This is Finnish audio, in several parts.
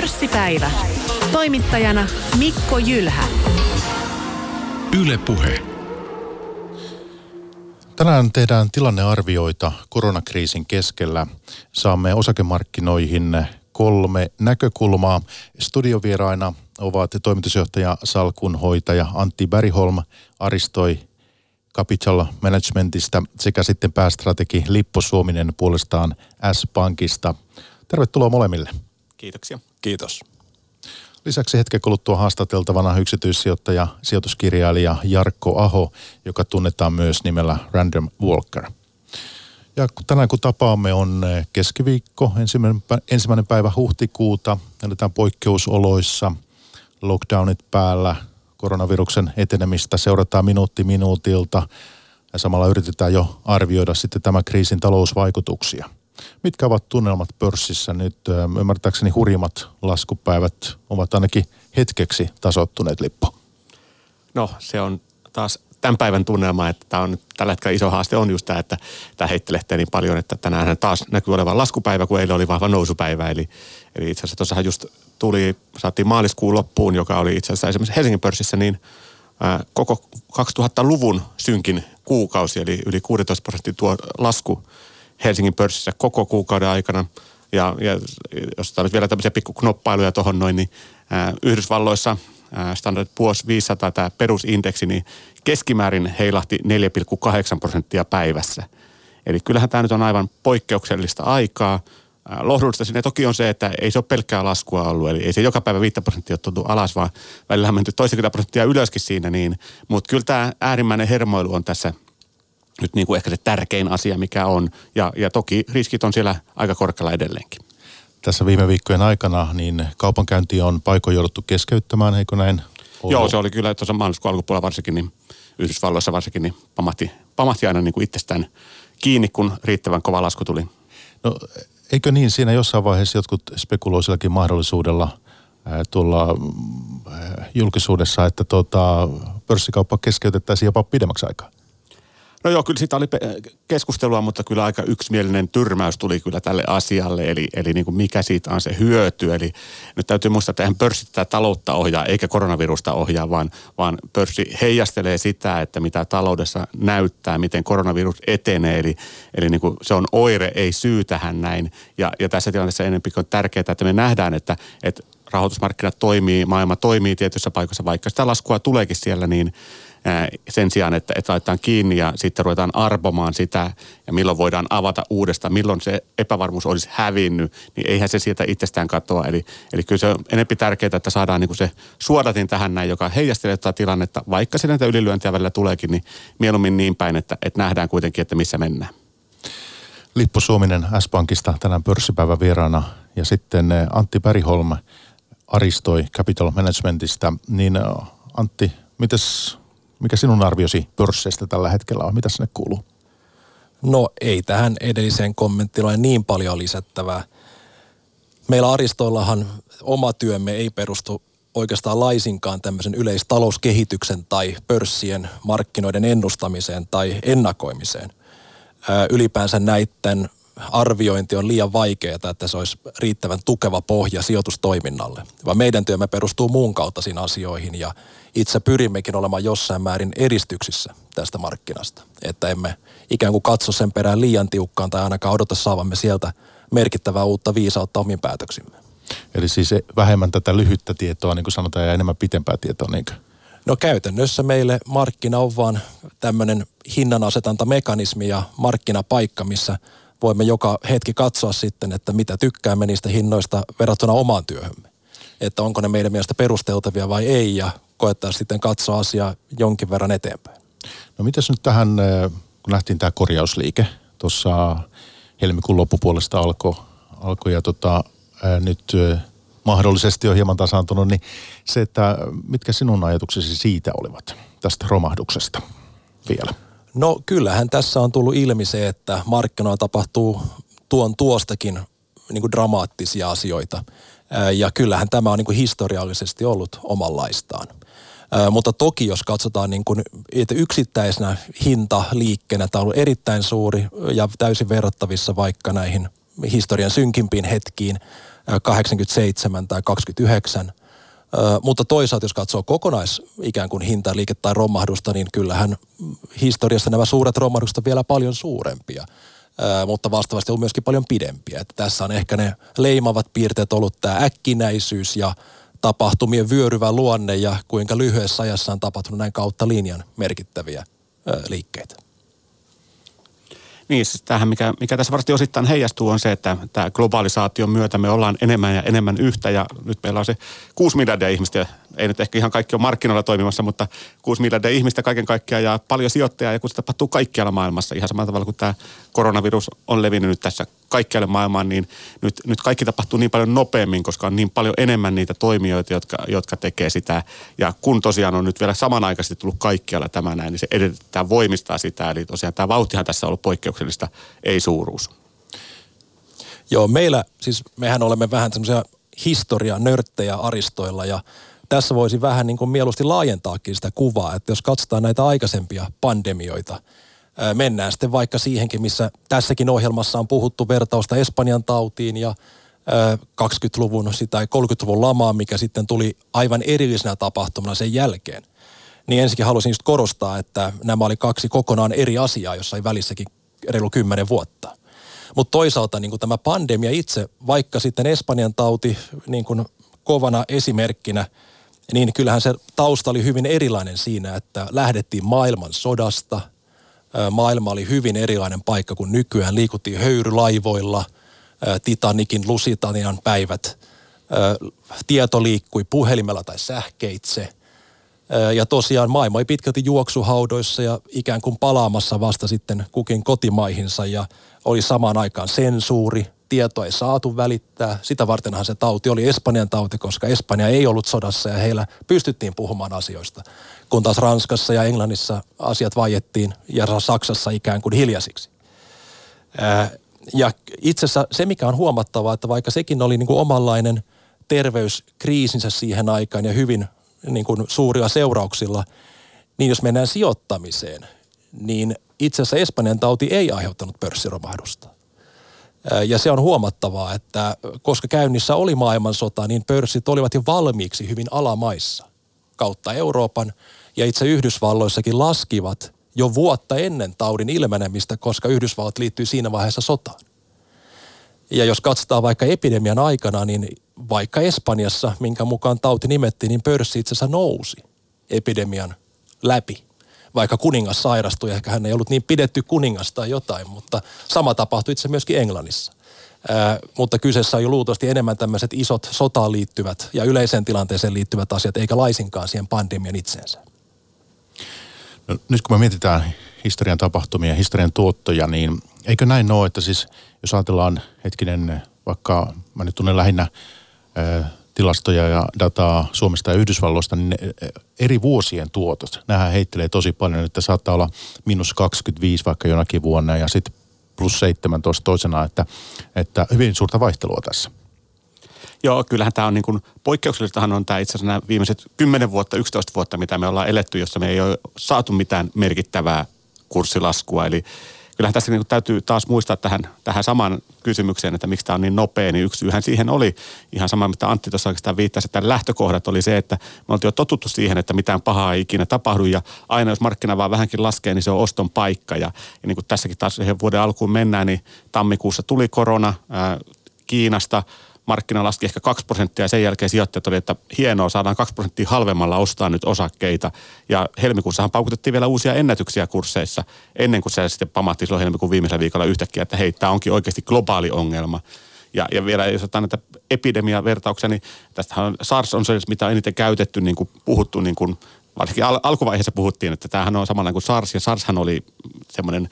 Pörssipäivä. Toimittajana Mikko Jylhä. Yle Puhe. Tänään tehdään tilannearvioita koronakriisin keskellä. Saamme osakemarkkinoihin kolme näkökulmaa. Studiovieraina ovat toimitusjohtaja salkunhoitaja Antti Bäriholm, Aristoi Capital Managementista sekä sitten päästrategi Lippo Suominen puolestaan S-Pankista. Tervetuloa molemmille. Kiitoksia. Kiitos. Lisäksi hetken kuluttua haastateltavana yksityissijoittaja, sijoituskirjailija Jarkko Aho, joka tunnetaan myös nimellä Random Walker. Ja tänään kun tapaamme on keskiviikko, ensimmäinen, ensimmäinen päivä huhtikuuta, eletään poikkeusoloissa, lockdownit päällä, koronaviruksen etenemistä seurataan minuutti minuutilta ja samalla yritetään jo arvioida sitten tämän kriisin talousvaikutuksia. Mitkä ovat tunnelmat pörssissä nyt? Ymmärtääkseni hurjimmat laskupäivät ovat ainakin hetkeksi tasottuneet lippu. No se on taas tämän päivän tunnelma, että tämä on tällä hetkellä iso haaste on just tämä, että tämä heittelehtii niin paljon, että tänään taas näkyy olevan laskupäivä, kun eilen oli vahva nousupäivä. Eli, eli itse asiassa tuossahan just tuli, saatiin maaliskuun loppuun, joka oli itse asiassa esimerkiksi Helsingin pörssissä, niin ää, koko 2000-luvun synkin kuukausi, eli yli 16 prosenttia tuo lasku Helsingin pörssissä koko kuukauden aikana. Ja, ja jos nyt vielä tämmöisiä pikkuknoppailuja tuohon noin, niin ää, Yhdysvalloissa ää, Standard Poor's 500, tämä perusindeksi, niin keskimäärin heilahti 4,8 prosenttia päivässä. Eli kyllähän tämä nyt on aivan poikkeuksellista aikaa. Lohdullista sinne toki on se, että ei se ole pelkkää laskua ollut, eli ei se joka päivä 5 prosenttia ole tultu alas, vaan välillä on menty toistakymmentä prosenttia ylöskin siinä niin. Mutta kyllä tämä äärimmäinen hermoilu on tässä nyt niin kuin ehkä se tärkein asia, mikä on. Ja, ja toki riskit on siellä aika korkealla edelleenkin. Tässä viime viikkojen aikana niin kaupankäynti on paikoin jouduttu keskeyttämään, eikö näin ollut? Joo, se oli kyllä tuossa maaliskuun alkupuolella varsinkin, niin Yhdysvalloissa varsinkin, niin pamahti, pamahti aina niin kuin itsestään kiinni, kun riittävän kova lasku tuli. No eikö niin, siinä jossain vaiheessa jotkut spekuloisillakin mahdollisuudella tulla julkisuudessa, että tuota, pörssikauppa keskeytettäisiin jopa pidemmäksi aikaa? No joo, kyllä siitä oli keskustelua, mutta kyllä aika yksimielinen tyrmäys tuli kyllä tälle asialle, eli, eli niin kuin mikä siitä on se hyöty. Eli nyt täytyy muistaa, että eihän pörssi tätä taloutta ohjaa, eikä koronavirusta ohjaa, vaan, vaan pörssi heijastelee sitä, että mitä taloudessa näyttää, miten koronavirus etenee. Eli, eli niin kuin se on oire, ei syy tähän näin. Ja, ja tässä tilanteessa enemmän on tärkeää, että me nähdään, että, että rahoitusmarkkinat toimii, maailma toimii tietyissä paikoissa, vaikka sitä laskua tuleekin siellä, niin – sen sijaan, että, että laitetaan kiinni ja sitten ruvetaan arpomaan sitä ja milloin voidaan avata uudestaan, milloin se epävarmuus olisi hävinnyt, niin eihän se sieltä itsestään katoa. Eli, eli kyllä se on enempi tärkeää, että saadaan niin kuin se suodatin tähän näin, joka heijastelee tätä tilannetta, vaikka se näitä ylilyöntiä välillä tuleekin, niin mieluummin niin päin, että, että nähdään kuitenkin, että missä mennään. Lippo Suominen S-Pankista tänään pörssipäivän vieraana ja sitten Antti Päriholm Aristoi Capital Managementista. Niin Antti, mites mikä sinun arviosi pörsseistä tällä hetkellä on? Mitä sinne kuuluu? No ei tähän edelliseen kommenttiin ole niin paljon lisättävää. Meillä Aristoillahan oma työmme ei perustu oikeastaan laisinkaan tämmöisen yleistalouskehityksen tai pörssien markkinoiden ennustamiseen tai ennakoimiseen. ylipäänsä näiden arviointi on liian vaikeaa, että se olisi riittävän tukeva pohja sijoitustoiminnalle. Vaan meidän työmme perustuu muun kaltaisiin asioihin ja itse pyrimmekin olemaan jossain määrin eristyksissä tästä markkinasta. Että emme ikään kuin katso sen perään liian tiukkaan tai ainakaan odota saavamme sieltä merkittävää uutta viisautta omiin päätöksimme. Eli siis vähemmän tätä lyhyttä tietoa, niin kuin sanotaan, ja enemmän pitempää tietoa, niinkö? No käytännössä meille markkina on vaan tämmöinen hinnanasetantamekanismi ja markkinapaikka, missä voimme joka hetki katsoa sitten, että mitä tykkäämme niistä hinnoista verrattuna omaan työhömme. Että onko ne meidän mielestä perusteltavia vai ei ja koettaa sitten katsoa asiaa jonkin verran eteenpäin. No mitäs nyt tähän, kun nähtiin tämä korjausliike tuossa helmikuun loppupuolesta alkoi alko ja tota, ää, nyt mahdollisesti on hieman tasaantunut, niin se, että mitkä sinun ajatuksesi siitä olivat tästä romahduksesta vielä? No kyllähän tässä on tullut ilmi se, että markkinoilla tapahtuu tuon tuostakin niin kuin dramaattisia asioita. Ja kyllähän tämä on niin kuin historiallisesti ollut omanlaistaan. Mutta toki jos katsotaan niin kuin, että yksittäisenä hintaliikkeenä tämä on ollut erittäin suuri ja täysin verrattavissa vaikka näihin historian synkimpiin hetkiin 87 tai 29. Mutta toisaalta, jos katsoo kokonais ikään kuin hintaliike tai romahdusta, niin kyllähän historiassa nämä suuret romahdukset on vielä paljon suurempia mutta vastaavasti on myöskin paljon pidempiä. Että tässä on ehkä ne leimavat piirteet ollut tämä äkkinäisyys ja tapahtumien vyöryvä luonne ja kuinka lyhyessä ajassa on tapahtunut näin kautta linjan merkittäviä liikkeitä. Niin, siis tämähän mikä, mikä tässä varmasti osittain heijastuu on se, että tämä globalisaation myötä me ollaan enemmän ja enemmän yhtä ja nyt meillä on se 6 miljardia ihmistä ei nyt ehkä ihan kaikki ole markkinoilla toimimassa, mutta 6 miljardia ihmistä kaiken kaikkiaan ja paljon sijoittajia ja kun se tapahtuu kaikkialla maailmassa ihan samalla tavalla kuin tämä koronavirus on levinnyt nyt tässä kaikkialle maailmaan, niin nyt, nyt kaikki tapahtuu niin paljon nopeammin, koska on niin paljon enemmän niitä toimijoita, jotka, jotka tekee sitä. Ja kun tosiaan on nyt vielä samanaikaisesti tullut kaikkialla tämä näin, niin se edellyttää voimistaa sitä. Eli tosiaan tämä vauhtihan tässä on ollut poikkeuksellista, ei suuruus. Joo, meillä, siis mehän olemme vähän semmoisia historia nörttejä aristoilla ja tässä voisi vähän niin kuin mieluusti laajentaakin sitä kuvaa, että jos katsotaan näitä aikaisempia pandemioita, mennään sitten vaikka siihenkin, missä tässäkin ohjelmassa on puhuttu vertausta Espanjan tautiin ja 20-luvun tai 30-luvun lamaan, mikä sitten tuli aivan erillisenä tapahtumana sen jälkeen. Niin ensinnäkin haluaisin just korostaa, että nämä oli kaksi kokonaan eri asiaa, jossa ei välissäkin reilu kymmenen vuotta. Mutta toisaalta niin tämä pandemia itse, vaikka sitten Espanjan tauti niin kuin kovana esimerkkinä – niin kyllähän se tausta oli hyvin erilainen siinä, että lähdettiin maailman sodasta. Maailma oli hyvin erilainen paikka kuin nykyään. Liikuttiin höyrylaivoilla, Titanikin Lusitanian päivät. Tieto liikkui puhelimella tai sähkeitse. Ja tosiaan maailma oli pitkälti juoksuhaudoissa ja ikään kuin palaamassa vasta sitten kukin kotimaihinsa ja oli samaan aikaan sensuuri, tietoa ei saatu välittää. Sitä vartenhan se tauti oli Espanjan tauti, koska Espanja ei ollut sodassa ja heillä pystyttiin puhumaan asioista. Kun taas Ranskassa ja Englannissa asiat vaiettiin ja Saksassa ikään kuin hiljaisiksi. Ja itse asiassa se, mikä on huomattavaa, että vaikka sekin oli niin kuin omanlainen terveyskriisinsä siihen aikaan ja hyvin niin kuin suurilla seurauksilla, niin jos mennään sijoittamiseen, niin itse asiassa Espanjan tauti ei aiheuttanut pörssiromahdusta. Ja se on huomattavaa, että koska käynnissä oli maailmansota, niin pörssit olivat jo valmiiksi hyvin alamaissa kautta Euroopan. Ja itse Yhdysvalloissakin laskivat jo vuotta ennen taudin ilmenemistä, koska Yhdysvallat liittyi siinä vaiheessa sotaan. Ja jos katsotaan vaikka epidemian aikana, niin vaikka Espanjassa, minkä mukaan tauti nimettiin, niin pörssi itse asiassa nousi epidemian läpi vaikka kuningas sairastui, ehkä hän ei ollut niin pidetty kuningas tai jotain, mutta sama tapahtui itse myöskin Englannissa. Ää, mutta kyseessä on jo luultavasti enemmän tämmöiset isot sotaan liittyvät ja yleiseen tilanteeseen liittyvät asiat, eikä laisinkaan siihen pandemian itseensä. No, nyt kun me mietitään historian tapahtumia ja historian tuottoja, niin eikö näin ole, että siis jos ajatellaan hetkinen, vaikka mä nyt tunnen lähinnä tilastoja ja dataa Suomesta ja Yhdysvalloista, niin eri vuosien tuotot, nämähän heittelee tosi paljon, että saattaa olla miinus 25 vaikka jonakin vuonna ja sitten plus 17 toisena, että, että hyvin suurta vaihtelua tässä. Joo, kyllähän tämä on niin kuin, poikkeuksellistahan on tämä itse asiassa nämä viimeiset 10 vuotta, 11 vuotta, mitä me ollaan eletty, jossa me ei ole saatu mitään merkittävää kurssilaskua. Eli kyllähän tässä niin täytyy taas muistaa tähän, tähän samaan kysymykseen, että miksi tämä on niin nopea, niin yksi syyhän siihen oli. Ihan sama, mitä Antti tuossa oikeastaan viittasi, että lähtökohdat oli se, että me oltiin jo totuttu siihen, että mitään pahaa ei ikinä tapahdu. Ja aina jos markkina vaan vähänkin laskee, niin se on oston paikka. Ja, ja niin kuin tässäkin taas vuoden alkuun mennään, niin tammikuussa tuli korona ää, Kiinasta – markkina laski ehkä 2 prosenttia ja sen jälkeen sijoittajat oli, että hienoa, saadaan 2 prosenttia halvemmalla ostaa nyt osakkeita. Ja helmikuussahan paukutettiin vielä uusia ennätyksiä kursseissa ennen kuin se sitten pamahti silloin helmikuun viimeisellä viikolla yhtäkkiä, että hei, tämä onkin oikeasti globaali ongelma. Ja, ja vielä jos otetaan näitä epidemia-vertauksia, niin tästähän SARS on se, mitä on eniten käytetty, niin kuin puhuttu, niin kuin, varsinkin al- alkuvaiheessa puhuttiin, että tämähän on samalla kuin SARS, ja SARShan oli semmoinen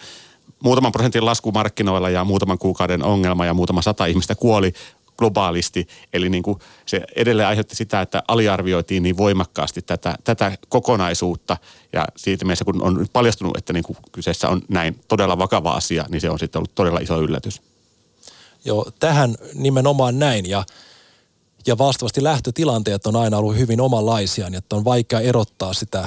muutaman prosentin lasku markkinoilla ja muutaman kuukauden ongelma ja muutama sata ihmistä kuoli globaalisti. Eli niin kuin se edelleen aiheutti sitä, että aliarvioitiin niin voimakkaasti tätä, tätä kokonaisuutta. Ja siitä mielessä, kun on paljastunut, että niin kuin kyseessä on näin todella vakava asia, niin se on sitten ollut todella iso yllätys. Joo, tähän nimenomaan näin. Ja ja vastaavasti lähtötilanteet on aina ollut hyvin omanlaisia, niin että on vaikea erottaa sitä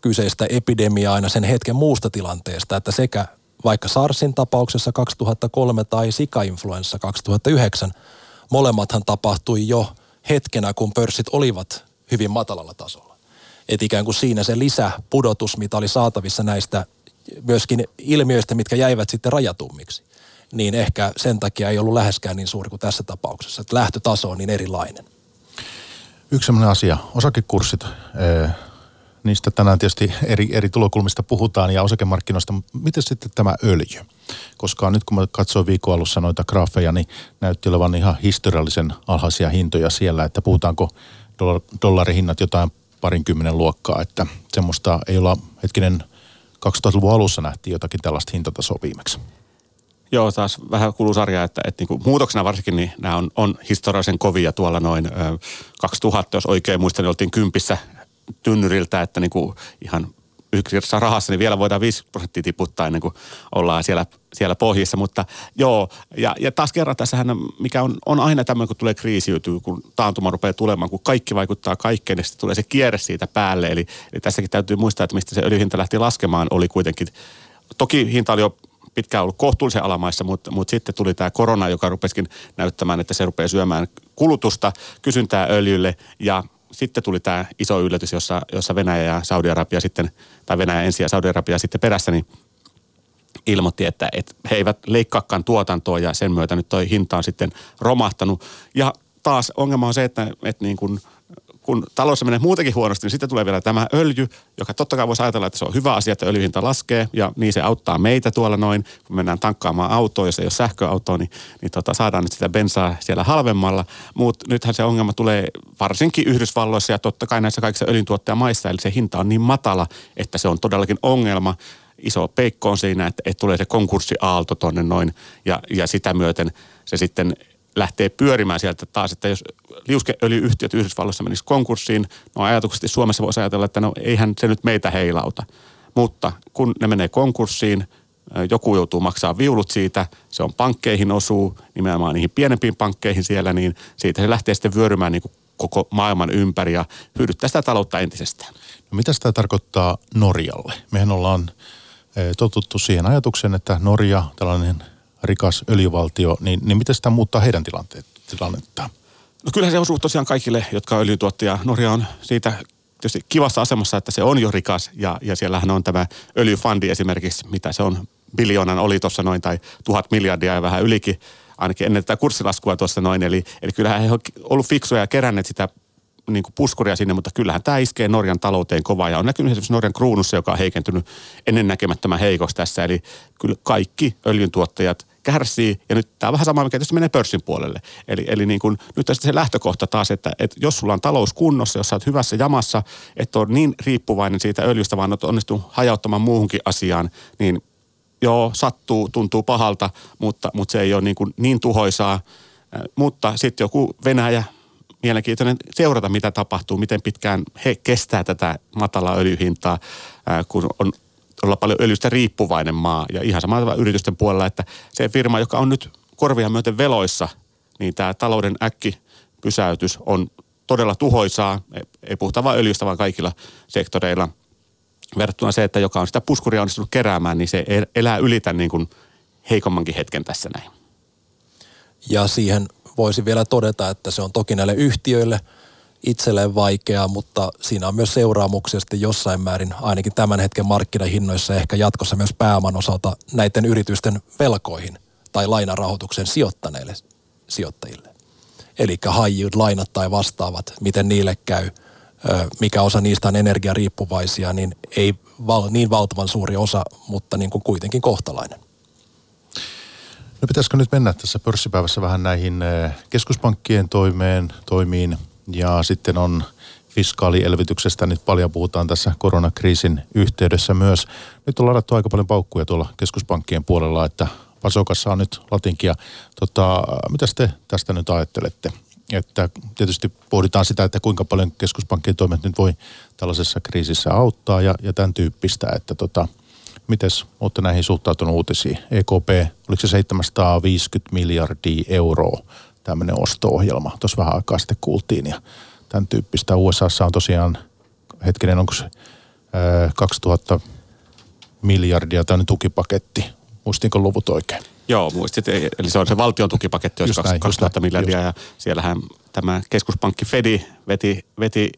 kyseistä epidemiaa aina sen hetken muusta tilanteesta, että sekä vaikka SARSin tapauksessa 2003 tai sika-influenssa 2009, molemmathan tapahtui jo hetkenä, kun pörssit olivat hyvin matalalla tasolla. Et ikään kuin siinä se lisäpudotus, mitä oli saatavissa näistä myöskin ilmiöistä, mitkä jäivät sitten rajatummiksi, niin ehkä sen takia ei ollut läheskään niin suuri kuin tässä tapauksessa. Että lähtötaso on niin erilainen. Yksi sellainen asia, osakekurssit, niistä tänään tietysti eri, eri tulokulmista puhutaan ja osakemarkkinoista. Miten sitten tämä öljy? Koska nyt kun mä katsoin viikon alussa noita graafeja, niin näytti olevan ihan historiallisen alhaisia hintoja siellä, että puhutaanko dollarihinnat jotain parinkymmenen luokkaa, että semmoista ei olla hetkinen 2000-luvun alussa nähtiin jotakin tällaista hintatasoa viimeksi. Joo, taas vähän kulusarjaa, että, että niin kuin muutoksena varsinkin niin nämä on, on historiallisen kovia tuolla noin ö, 2000, jos oikein muistan, niin oltiin kympissä tynnyriltä, että niin kuin ihan yksissä rahassa, niin vielä voidaan 5 prosenttia tiputtaa ennen kuin ollaan siellä, siellä pohjissa. Mutta joo, ja, ja taas kerran tässähän, mikä on, on aina tämmöinen, kun tulee kriisiytyy, kun taantuma rupeaa tulemaan, kun kaikki vaikuttaa kaikkeen, niin sitten tulee se kierre siitä päälle. Eli, eli tässäkin täytyy muistaa, että mistä se öljyhinta lähti laskemaan, oli kuitenkin, toki hinta oli jo pitkään ollut kohtuullisen alamaissa, mutta, mutta sitten tuli tämä korona, joka rupesikin näyttämään, että se rupeaa syömään kulutusta, kysyntää öljylle ja sitten tuli tämä iso yllätys, jossa, jossa Venäjä ja Saudi-Arabia sitten, tai Venäjä ensin ja Saudi-Arabia sitten perässä, niin ilmoitti, että, että he eivät leikkaakaan tuotantoa ja sen myötä nyt toi hinta on sitten romahtanut. Ja taas ongelma on se, että, että niin kuin – kun talous menee muutenkin huonosti, niin sitten tulee vielä tämä öljy, joka totta kai voisi ajatella, että se on hyvä asia, että öljyhinta laskee ja niin se auttaa meitä tuolla noin. Kun mennään tankkaamaan autoa, jos ei ole sähköautoa, niin, niin tota, saadaan nyt sitä bensaa siellä halvemmalla. Mutta nythän se ongelma tulee varsinkin Yhdysvalloissa ja totta kai näissä kaikissa öljyntuottajamaissa, eli se hinta on niin matala, että se on todellakin ongelma iso peikko on siinä, että, että tulee se konkurssiaalto tonne noin ja, ja sitä myöten se sitten lähtee pyörimään sieltä taas, että jos liuskeöljyyhtiöt Yhdysvalloissa menisi konkurssiin, no ajatuksesti Suomessa voisi ajatella, että no eihän se nyt meitä heilauta. Mutta kun ne menee konkurssiin, joku joutuu maksaa viulut siitä, se on pankkeihin osuu, nimenomaan niihin pienempiin pankkeihin siellä, niin siitä se lähtee sitten vyörymään niin kuin koko maailman ympäri ja hyödyttää sitä taloutta entisestään. No mitä tämä tarkoittaa Norjalle? Mehän ollaan totuttu siihen ajatukseen, että Norja, tällainen rikas öljyvaltio, niin, niin miten sitä muuttaa heidän tilanteet, tilannettaan? No kyllä se osuu tosiaan kaikille, jotka on. Norja on siitä tietysti kivassa asemassa, että se on jo rikas ja, ja siellähän on tämä öljyfandi esimerkiksi, mitä se on, biljoonan oli tuossa noin tai tuhat miljardia ja vähän ylikin ainakin ennen tätä kurssilaskua tuossa noin. Eli, eli kyllähän he on ollut fiksuja ja keränneet sitä niin kuin puskuria sinne, mutta kyllähän tämä iskee Norjan talouteen kovaa ja on näkynyt esimerkiksi Norjan kruunussa, joka on heikentynyt ennennäkemättömän heikosti tässä. Eli kyllä kaikki öljyntuottajat kärsii, ja nyt tämä on vähän sama, mikä tietysti menee pörssin puolelle. Eli, eli niin kuin, nyt on se lähtökohta taas, että, että jos sulla on talous kunnossa, jos sä oot hyvässä jamassa, että on niin riippuvainen siitä öljystä, vaan olet onnistunut hajauttamaan muuhunkin asiaan, niin joo, sattuu, tuntuu pahalta, mutta, mutta se ei ole niin, kuin niin tuhoisaa. Mutta sitten joku Venäjä, mielenkiintoinen seurata, mitä tapahtuu, miten pitkään he kestää tätä matalaa öljyhintaa, kun on olla paljon öljystä riippuvainen maa. Ja ihan samalla yritysten puolella, että se firma, joka on nyt korvia myöten veloissa, niin tämä talouden äkki pysäytys on todella tuhoisaa. Ei puhuta vain öljystä, vaan kaikilla sektoreilla. Verrattuna se, että joka on sitä puskuria onnistunut keräämään, niin se elää ylitä niin kuin heikommankin hetken tässä näin. Ja siihen voisi vielä todeta, että se on toki näille yhtiöille – itselleen vaikeaa, mutta siinä on myös seuraamuksia sitten jossain määrin, ainakin tämän hetken markkinahinnoissa ehkä jatkossa myös pääoman osalta näiden yritysten velkoihin tai lainarahoituksen sijoittaneille sijoittajille. Eli high lainat tai vastaavat, miten niille käy, mikä osa niistä on energiariippuvaisia, niin ei val, niin valtavan suuri osa, mutta niin kuin kuitenkin kohtalainen. No pitäisikö nyt mennä tässä pörssipäivässä vähän näihin keskuspankkien toimeen, toimiin – ja sitten on fiskaalielvytyksestä nyt paljon puhutaan tässä koronakriisin yhteydessä myös. Nyt on ladattu aika paljon paukkuja tuolla keskuspankkien puolella, että Pasokassa on nyt latinkia. Tota, mitä te tästä nyt ajattelette? Että tietysti pohditaan sitä, että kuinka paljon keskuspankkien toimet nyt voi tällaisessa kriisissä auttaa ja, ja tämän tyyppistä, että tota, miten olette näihin suhtautunut uutisiin? EKP, oliko se 750 miljardia euroa tämmöinen osto-ohjelma. Tuossa vähän aikaa sitten kuultiin ja tämän tyyppistä. USAssa on tosiaan, hetkinen, onko se 2000 miljardia tämmöinen tukipaketti Muistinko luvut oikein? Joo, muistit. Eli se on se valtion tukipaketti, olisi 2000 miljardia ja siellähän tämä keskuspankki Fedi veti, veti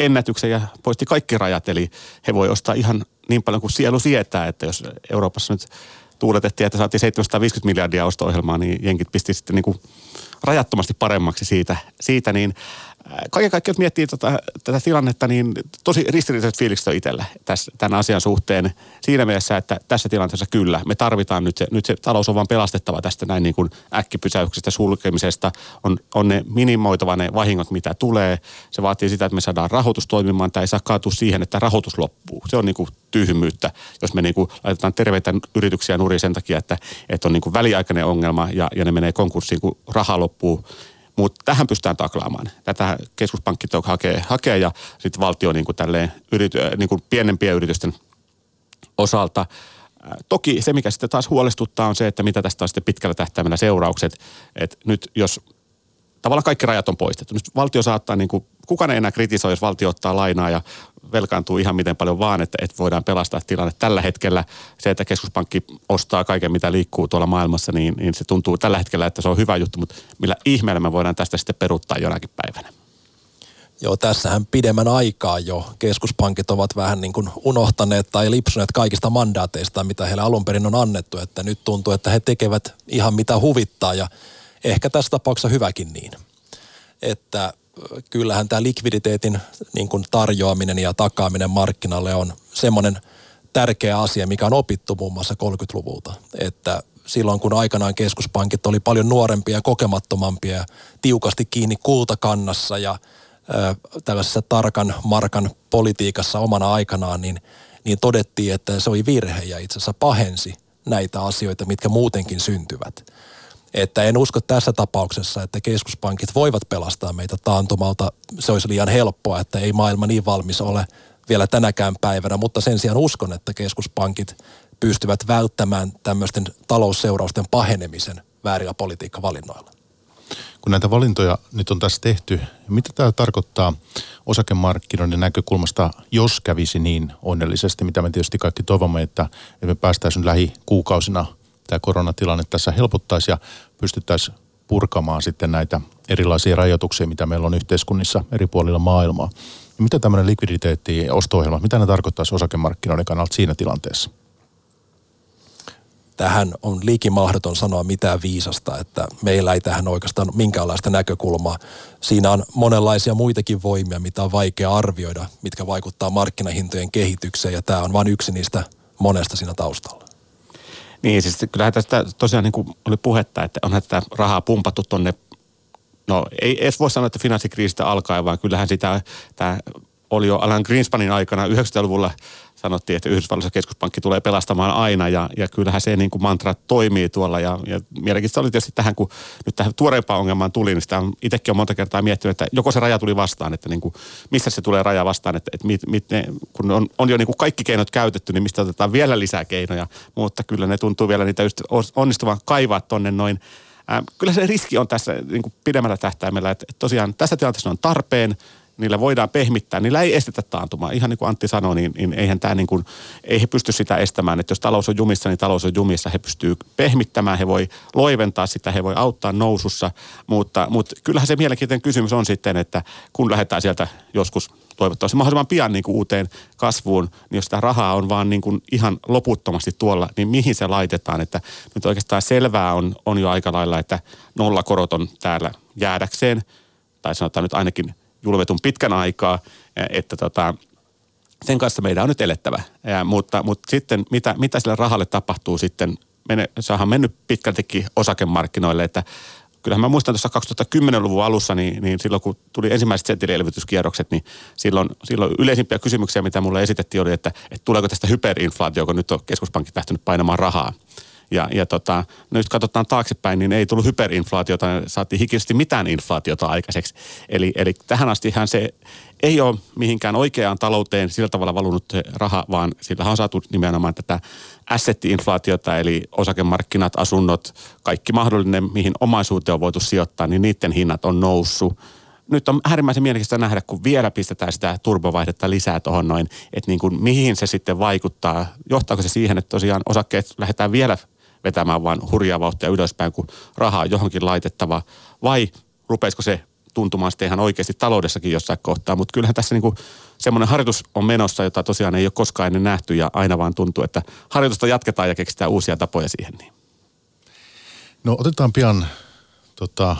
ennätyksen ja poisti kaikki rajat. Eli he voi ostaa ihan niin paljon kuin sielu sietää, että jos Euroopassa nyt tuuletettiin, että saatiin 750 miljardia osto-ohjelmaa, niin jenkit pisti sitten niin kuin rajattomasti paremmaksi siitä, siitä niin kaiken kaikkiaan, miettii tota, tätä tilannetta, niin tosi ristiriitaiset fiilikset on itsellä tässä, tämän asian suhteen. Siinä mielessä, että tässä tilanteessa kyllä, me tarvitaan nyt se, nyt se talous on vaan pelastettava tästä näin niin kuin äkkipysäyksestä, sulkemisesta. On, on ne minimoitava ne vahingot, mitä tulee. Se vaatii sitä, että me saadaan rahoitus toimimaan. Tämä ei saa kaatua siihen, että rahoitus loppuu. Se on niin kuin tyhmyyttä, jos me niin kuin laitetaan terveitä yrityksiä nurin sen takia, että, että on niin kuin väliaikainen ongelma ja, ja ne menee konkurssiin, kun raha loppuu mutta tähän pystytään taklaamaan. Tätä keskuspankki hakee, hakee ja sitten valtio niin kuin tälleen yrity, niin kuin pienempien yritysten osalta. Toki se, mikä sitten taas huolestuttaa, on se, että mitä tästä on sitten pitkällä tähtäimellä seuraukset. Että nyt jos tavallaan kaikki rajat on poistettu. Nyt valtio saattaa, niin kuin, kukaan ei enää kritisoi, jos valtio ottaa lainaa ja velkaantuu ihan miten paljon vaan, että, että voidaan pelastaa tilanne tällä hetkellä. Se, että keskuspankki ostaa kaiken, mitä liikkuu tuolla maailmassa, niin, niin se tuntuu tällä hetkellä, että se on hyvä juttu, mutta millä ihmeellä me voidaan tästä sitten peruttaa jonakin päivänä? Joo, tässähän pidemmän aikaa jo keskuspankit ovat vähän niin kuin unohtaneet tai lipsuneet kaikista mandaateista, mitä heille alun perin on annettu, että nyt tuntuu, että he tekevät ihan mitä huvittaa ja ehkä tässä tapauksessa hyväkin niin. Että kyllähän tämä likviditeetin niin kuin tarjoaminen ja takaaminen markkinalle on semmoinen tärkeä asia, mikä on opittu muun muassa 30-luvulta. Että silloin kun aikanaan keskuspankit oli paljon nuorempia ja kokemattomampia tiukasti kiinni kultakannassa ja ö, tällaisessa tarkan markan politiikassa omana aikanaan, niin, niin todettiin, että se oli virhe ja itse asiassa pahensi näitä asioita, mitkä muutenkin syntyvät. Että en usko tässä tapauksessa, että keskuspankit voivat pelastaa meitä taantumalta. Se olisi liian helppoa, että ei maailma niin valmis ole vielä tänäkään päivänä, mutta sen sijaan uskon, että keskuspankit pystyvät välttämään tämmöisten talousseurausten pahenemisen väärillä politiikkavalinnoilla. Kun näitä valintoja nyt on tässä tehty, mitä tämä tarkoittaa osakemarkkinoiden näkökulmasta, jos kävisi niin onnellisesti, mitä me tietysti kaikki toivomme, että me päästäisiin lähikuukausina – tämä koronatilanne tässä helpottaisi ja pystyttäisiin purkamaan sitten näitä erilaisia rajoituksia, mitä meillä on yhteiskunnissa eri puolilla maailmaa. Ja mitä tämmöinen likviditeetti ja osto-ohjelma, mitä ne tarkoittaisi osakemarkkinoiden kannalta siinä tilanteessa? Tähän on liikimahdoton sanoa mitään viisasta, että meillä ei tähän oikeastaan minkäänlaista näkökulmaa. Siinä on monenlaisia muitakin voimia, mitä on vaikea arvioida, mitkä vaikuttaa markkinahintojen kehitykseen ja tämä on vain yksi niistä monesta siinä taustalla. Niin, siis kyllähän tästä tosiaan niin kuin oli puhetta, että onhan tätä rahaa pumpattu tonne, no ei edes voi sanoa, että finanssikriisistä alkaen, vaan kyllähän sitä, tämä oli jo Alan Greenspanin aikana 90-luvulla sanottiin, että Yhdysvalloissa keskuspankki tulee pelastamaan aina ja, ja kyllähän se niin kuin mantra toimii tuolla ja, ja mielenkiintoista oli tietysti tähän, kun nyt tähän tuoreempaan ongelmaan tuli, niin sitä on itsekin on monta kertaa miettinyt, että joko se raja tuli vastaan, että niin kuin, missä se tulee raja vastaan, että, että mit, mit ne, kun on, on jo niin kuin kaikki keinot käytetty, niin mistä otetaan vielä lisää keinoja, mutta kyllä ne tuntuu vielä niitä onnistuvan kaivaa tonne noin. Kyllä se riski on tässä niin kuin pidemmällä tähtäimellä, että tosiaan tässä tilanteessa on tarpeen, niillä voidaan pehmittää, niillä ei estetä taantumaa. Ihan niin kuin Antti sanoi, niin, niin eihän tämä niin kuin, ei he pysty sitä estämään. Että jos talous on jumissa, niin talous on jumissa. He pystyy pehmittämään, he voi loiventaa sitä, he voi auttaa nousussa. Mutta, mutta kyllähän se mielenkiintoinen kysymys on sitten, että kun lähdetään sieltä joskus toivottavasti mahdollisimman pian niin kuin uuteen kasvuun, niin jos sitä rahaa on vaan niin kuin ihan loputtomasti tuolla, niin mihin se laitetaan? Että nyt oikeastaan selvää on, on jo aika lailla, että nollakorot on täällä jäädäkseen, tai sanotaan nyt ainakin julvetun pitkän aikaa, että tota, sen kanssa meidän on nyt elettävä. Ja, mutta, mutta sitten mitä, mitä sille rahalle tapahtuu sitten, mene, se on mennyt pitkältikin osakemarkkinoille, että kyllähän mä muistan tuossa 2010-luvun alussa, niin, niin silloin kun tuli ensimmäiset sentilielvytyskierrokset, niin silloin, silloin yleisimpiä kysymyksiä, mitä mulle esitettiin, oli, että, että tuleeko tästä hyperinflaatio, kun nyt on keskuspankki lähtenyt painamaan rahaa. Ja, ja tota, no nyt katsotaan taaksepäin, niin ei tullut hyperinflaatiota, saatiin hikisesti mitään inflaatiota aikaiseksi. Eli, eli tähän astihan se ei ole mihinkään oikeaan talouteen sillä tavalla valunut raha, vaan sillä on saatu nimenomaan tätä asset-inflaatiota, eli osakemarkkinat, asunnot, kaikki mahdollinen, mihin omaisuuteen on voitu sijoittaa, niin niiden hinnat on noussut nyt on äärimmäisen mielenkiintoista nähdä, kun vielä pistetään sitä turbovaihdetta lisää tuohon noin, että niin kuin mihin se sitten vaikuttaa. Johtaako se siihen, että tosiaan osakkeet lähdetään vielä vetämään vaan hurjaa vauhtia ylöspäin, kun rahaa on johonkin laitettava, vai rupeisiko se tuntumaan sitten ihan oikeasti taloudessakin jossain kohtaa. Mutta kyllähän tässä niinku semmoinen harjoitus on menossa, jota tosiaan ei ole koskaan ennen nähty ja aina vaan tuntuu, että harjoitusta jatketaan ja keksitään uusia tapoja siihen. Niin. No otetaan pian tota,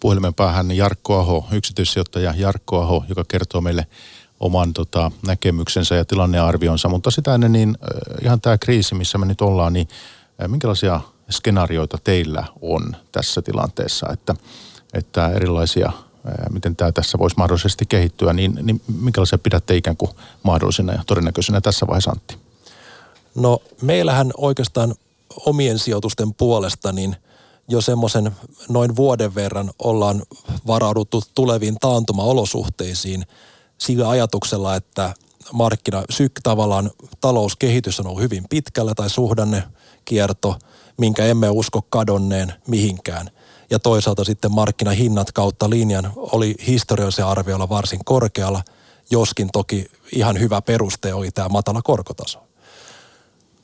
puhelimen päähän Jarkko Aho, yksityissijoittaja Jarkko Aho, joka kertoo meille oman tota, näkemyksensä ja tilannearvionsa. Mutta sitä ennen niin ihan tämä kriisi, missä me nyt ollaan, niin minkälaisia skenaarioita teillä on tässä tilanteessa, että, että erilaisia, miten tämä tässä voisi mahdollisesti kehittyä, niin, niin minkälaisia pidätte ikään kuin mahdollisina ja todennäköisenä tässä vaiheessa Antti? No meillähän oikeastaan omien sijoitusten puolesta niin jo semmoisen noin vuoden verran ollaan varauduttu tuleviin taantuma-olosuhteisiin sillä ajatuksella, että markkina, syk, tavallaan talouskehitys on ollut hyvin pitkällä tai suhdanne kierto, minkä emme usko kadonneen mihinkään. Ja toisaalta sitten markkinahinnat kautta linjan oli historiallisen arvioilla varsin korkealla, joskin toki ihan hyvä peruste oli tämä matala korkotaso.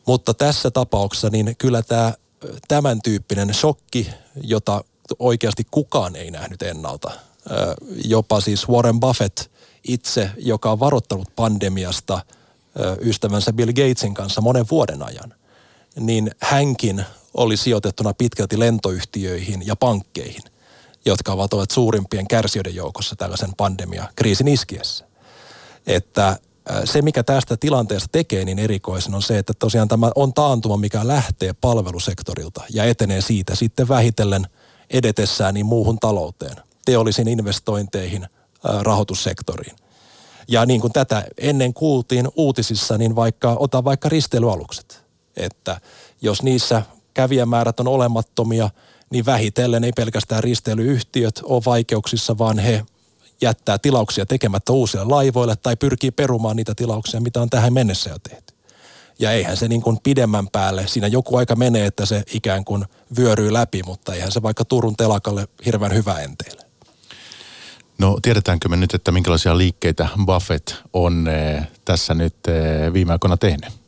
Mutta tässä tapauksessa niin kyllä tämä tämän tyyppinen shokki, jota oikeasti kukaan ei nähnyt ennalta. Jopa siis Warren Buffett itse, joka on varoittanut pandemiasta ystävänsä Bill Gatesin kanssa monen vuoden ajan, niin hänkin oli sijoitettuna pitkälti lentoyhtiöihin ja pankkeihin, jotka ovat olleet suurimpien kärsijöiden joukossa tällaisen pandemia-kriisin iskiessä. Että se, mikä tästä tilanteesta tekee niin erikoisen, on se, että tosiaan tämä on taantuma, mikä lähtee palvelusektorilta ja etenee siitä sitten vähitellen edetessään niin muuhun talouteen, teollisiin investointeihin, rahoitussektoriin. Ja niin kuin tätä ennen kuultiin uutisissa, niin vaikka, ota vaikka risteilyalukset, että jos niissä kävijämäärät on olemattomia, niin vähitellen ei pelkästään risteilyyhtiöt ole vaikeuksissa, vaan he jättää tilauksia tekemättä uusille laivoille tai pyrkii perumaan niitä tilauksia, mitä on tähän mennessä jo tehty. Ja eihän se niin kuin pidemmän päälle, siinä joku aika menee, että se ikään kuin vyöryy läpi, mutta eihän se vaikka Turun telakalle hirveän hyvä enteille. No tiedetäänkö me nyt, että minkälaisia liikkeitä Buffett on eh, tässä nyt eh, viime aikoina tehnyt?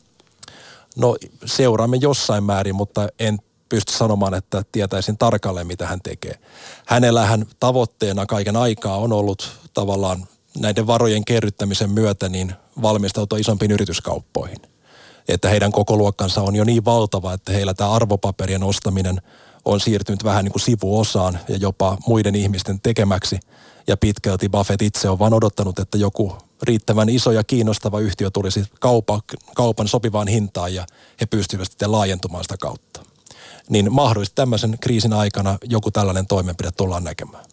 No seuraamme jossain määrin, mutta en pysty sanomaan, että tietäisin tarkalleen, mitä hän tekee. Hänellähän tavoitteena kaiken aikaa on ollut tavallaan näiden varojen kerryttämisen myötä niin valmistautua isompiin yrityskauppoihin. Että heidän koko luokkansa on jo niin valtava, että heillä tämä arvopaperien ostaminen on siirtynyt vähän niin kuin sivuosaan ja jopa muiden ihmisten tekemäksi. Ja pitkälti Buffett itse on vaan odottanut, että joku riittävän iso ja kiinnostava yhtiö tulisi kaupa, kaupan sopivaan hintaan ja he pystyvät sitten laajentumaan sitä kautta niin mahdollisesti tämmöisen kriisin aikana joku tällainen toimenpide tullaan näkemään.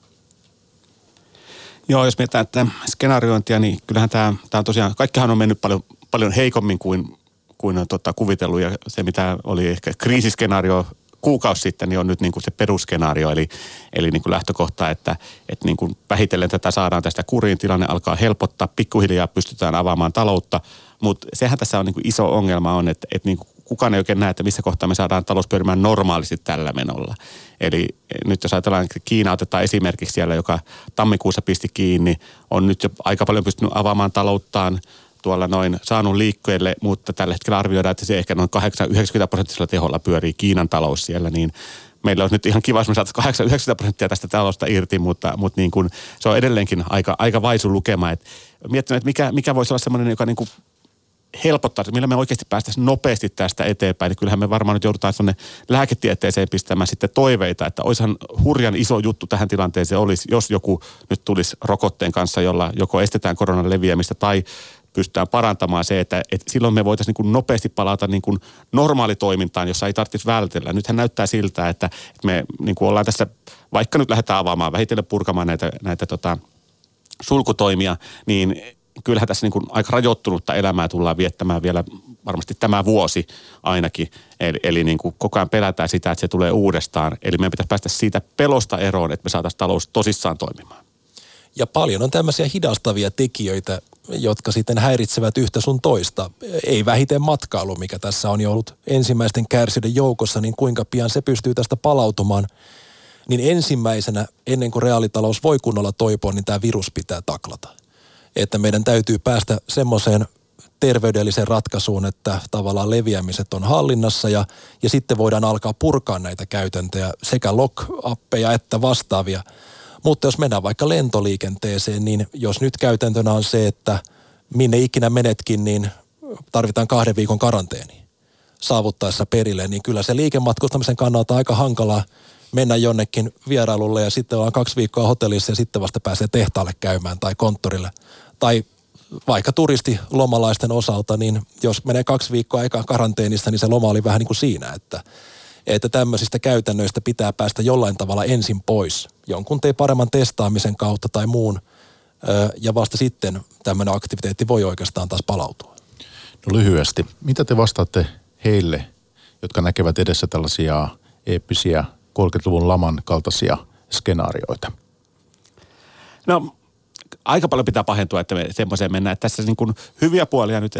Joo, jos mietitään että skenaariointia, niin kyllähän tämä, tämä on tosiaan, kaikkihan on mennyt paljon, paljon heikommin kuin, kuin on tota, kuvitellut ja se mitä oli ehkä kriisiskenaario kuukausi sitten, niin on nyt niin kuin se perusskenaario, eli, eli niin kuin lähtökohta, että, että niin kuin vähitellen tätä saadaan tästä kuriin, tilanne alkaa helpottaa, pikkuhiljaa pystytään avaamaan taloutta, mutta sehän tässä on niin kuin iso ongelma on, että, että niin kuin kukaan ei oikein näe, että missä kohtaa me saadaan talous pyörimään normaalisti tällä menolla. Eli nyt jos ajatellaan, että Kiina otetaan esimerkiksi siellä, joka tammikuussa pisti kiinni, on nyt jo aika paljon pystynyt avaamaan talouttaan, tuolla noin saanut liikkeelle, mutta tällä hetkellä arvioidaan, että se ehkä noin 8-90 prosenttisella teholla pyörii Kiinan talous siellä, niin meillä olisi nyt ihan kiva, jos me saataisiin 8-90 prosenttia tästä talosta irti, mutta, mutta niin kuin, se on edelleenkin aika, aika vaisu lukema. Et miettinyt, että mikä, mikä voisi olla sellainen, joka niin kuin helpottaa, millä me oikeasti päästäisiin nopeasti tästä eteenpäin. Niin kyllähän me varmaan nyt joudutaan tuonne lääketieteeseen pistämään sitten toiveita, että olisihan hurjan iso juttu tähän tilanteeseen olisi, jos joku nyt tulisi rokotteen kanssa, jolla joko estetään koronan leviämistä tai pystytään parantamaan se, että, että silloin me voitaisiin niin kuin nopeasti palata niin kuin normaalitoimintaan, jossa ei tarvitsisi vältellä. Nythän näyttää siltä, että, että me niin kuin ollaan tässä, vaikka nyt lähdetään avaamaan, vähitellen purkamaan näitä, näitä tota, sulkutoimia, niin kyllähän tässä niin kuin aika rajoittunutta elämää tullaan viettämään vielä varmasti tämä vuosi ainakin. Eli, eli niin kuin koko ajan pelätään sitä, että se tulee uudestaan. Eli meidän pitäisi päästä siitä pelosta eroon, että me saataisiin talous tosissaan toimimaan. Ja paljon on tämmöisiä hidastavia tekijöitä, jotka sitten häiritsevät yhtä sun toista. Ei vähiten matkailu, mikä tässä on jo ollut ensimmäisten kärsijöiden joukossa, niin kuinka pian se pystyy tästä palautumaan. Niin ensimmäisenä, ennen kuin reaalitalous voi kunnolla toipua, niin tämä virus pitää taklata että meidän täytyy päästä semmoiseen terveydellisen ratkaisuun, että tavallaan leviämiset on hallinnassa ja, ja sitten voidaan alkaa purkaa näitä käytäntöjä, sekä lock-appeja että vastaavia. Mutta jos mennään vaikka lentoliikenteeseen, niin jos nyt käytäntönä on se, että minne ikinä menetkin, niin tarvitaan kahden viikon karanteeni saavuttaessa perille, niin kyllä se liikematkustamisen kannalta aika hankalaa mennä jonnekin vierailulle ja sitten ollaan kaksi viikkoa hotellissa ja sitten vasta pääsee tehtaalle käymään tai konttorille. Tai vaikka turistilomalaisten osalta, niin jos menee kaksi viikkoa eka karanteenissa, niin se loma oli vähän niin kuin siinä, että, että tämmöisistä käytännöistä pitää päästä jollain tavalla ensin pois. Jonkun tee paremman testaamisen kautta tai muun, ja vasta sitten tämmöinen aktiviteetti voi oikeastaan taas palautua. No lyhyesti, mitä te vastaatte heille, jotka näkevät edessä tällaisia eeppisiä 30-luvun laman kaltaisia skenaarioita? No aika paljon pitää pahentua, että me semmoiseen mennään. Että tässä niin kuin hyviä puolia nyt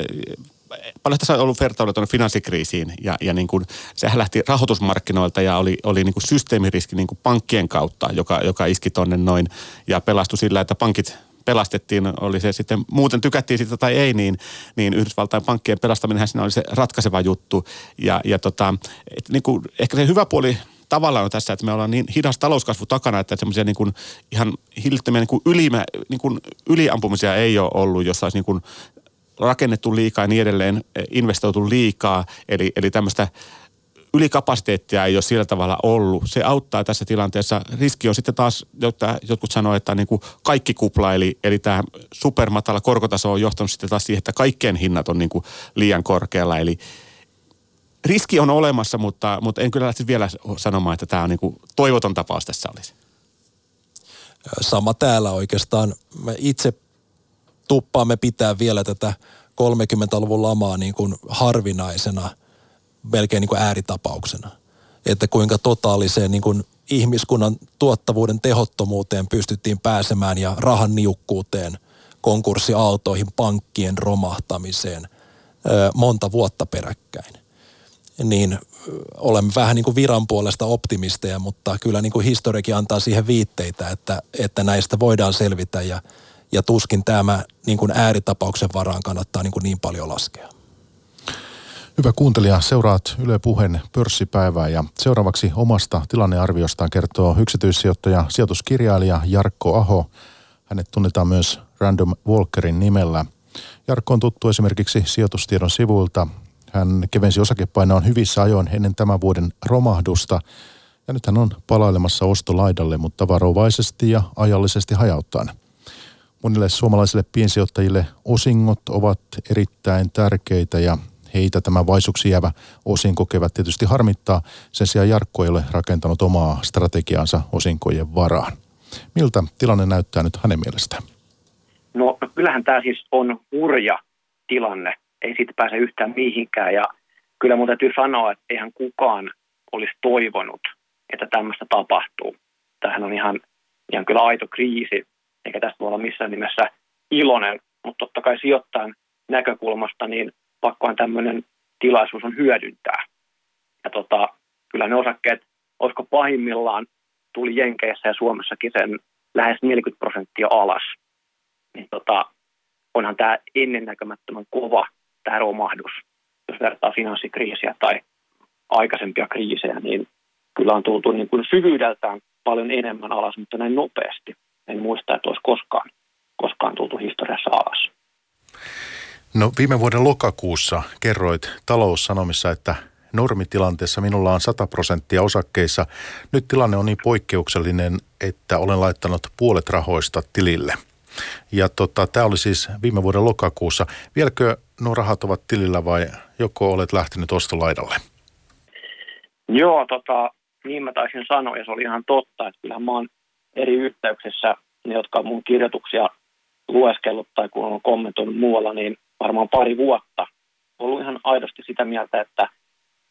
paljon tässä on ollut vertailu tuonne finanssikriisiin ja, ja niin kuin, sehän lähti rahoitusmarkkinoilta ja oli, oli niin kuin systeemiriski niin kuin pankkien kautta, joka, joka iski tuonne noin ja pelastui sillä, että pankit pelastettiin, oli se sitten muuten tykättiin sitä tai ei, niin, niin Yhdysvaltain pankkien pelastaminen siinä oli se ratkaiseva juttu. Ja, ja tota, et niin kuin, ehkä se hyvä puoli tavallaan on tässä, että me ollaan niin hidas talouskasvu takana, että semmoisia niin kuin ihan hillittömiä niin kuin ylimä, niin kuin yliampumisia ei ole ollut, jossa olisi niin kuin rakennettu liikaa ja niin edelleen, investoitu liikaa. Eli, eli tämmöistä ylikapasiteettia ei ole sillä tavalla ollut. Se auttaa tässä tilanteessa. Riski on sitten taas, jotta jotkut sanoo, että niin kuin kaikki kupla, eli, eli tämä supermatala korkotaso on johtanut sitten taas siihen, että kaikkien hinnat on niin kuin liian korkealla. Eli riski on olemassa, mutta, mutta en kyllä lähtisi vielä sanomaan, että tämä on niin kuin toivoton tapaus tässä olisi. Sama täällä oikeastaan. Me itse tuppaamme pitää vielä tätä 30-luvun lamaa niin kuin harvinaisena – melkein niin kuin ääritapauksena. Että kuinka totaaliseen niin kuin ihmiskunnan tuottavuuden tehottomuuteen pystyttiin pääsemään ja rahan niukkuuteen, konkurssiaaltoihin, pankkien romahtamiseen monta vuotta peräkkäin. Niin olemme vähän niin kuin viran puolesta optimisteja, mutta kyllä niin kuin historiakin antaa siihen viitteitä, että, että näistä voidaan selvitä ja, ja tuskin tämä niin kuin ääritapauksen varaan kannattaa niin, kuin niin paljon laskea. Hyvä kuuntelija, seuraat Yle Puheen pörssipäivää ja seuraavaksi omasta tilannearviostaan kertoo yksityissijoittaja, sijoituskirjailija Jarkko Aho. Hänet tunnetaan myös Random Walkerin nimellä. Jarkko on tuttu esimerkiksi sijoitustiedon sivuilta. Hän kevensi osakepainoon hyvissä ajoin ennen tämän vuoden romahdusta ja nyt hän on palailemassa ostolaidalle, mutta varovaisesti ja ajallisesti hajauttaen. Monille suomalaisille piensijoittajille osingot ovat erittäin tärkeitä ja heitä tämä vaisuksi jäävä osin kokevat tietysti harmittaa. Sen sijaan Jarkko ei ole rakentanut omaa strategiaansa osinkojen varaan. Miltä tilanne näyttää nyt hänen mielestään? No kyllähän tämä siis on hurja tilanne. Ei siitä pääse yhtään mihinkään ja kyllä mun täytyy sanoa, että eihän kukaan olisi toivonut, että tämmöistä tapahtuu. Tähän on ihan, ihan kyllä aito kriisi, eikä tästä voi olla missään nimessä iloinen, mutta totta kai sijoittajan näkökulmasta niin pakkohan tämmöinen tilaisuus on hyödyntää. Ja tota, kyllä ne osakkeet, olisiko pahimmillaan tuli Jenkeissä ja Suomessakin sen lähes 40 prosenttia alas. Niin tota, onhan tämä ennennäkemättömän kova tämä romahdus. Jos vertaa finanssikriisiä tai aikaisempia kriisejä, niin kyllä on tultu niin kuin syvyydeltään paljon enemmän alas, mutta näin nopeasti. En muista, että olisi koskaan, koskaan tultu historiassa alas. No viime vuoden lokakuussa kerroit taloussanomissa, että normitilanteessa minulla on 100 prosenttia osakkeissa. Nyt tilanne on niin poikkeuksellinen, että olen laittanut puolet rahoista tilille. Ja tota, tämä oli siis viime vuoden lokakuussa. Vieläkö nuo rahat ovat tilillä vai joko olet lähtenyt ostolaidalle? Joo, tota, niin mä taisin sanoa ja se oli ihan totta, että kyllähän mä oon eri yhteyksissä, ne jotka on mun kirjoituksia lueskellut tai kun on kommentoinut muualla, niin varmaan pari vuotta ollut ihan aidosti sitä mieltä, että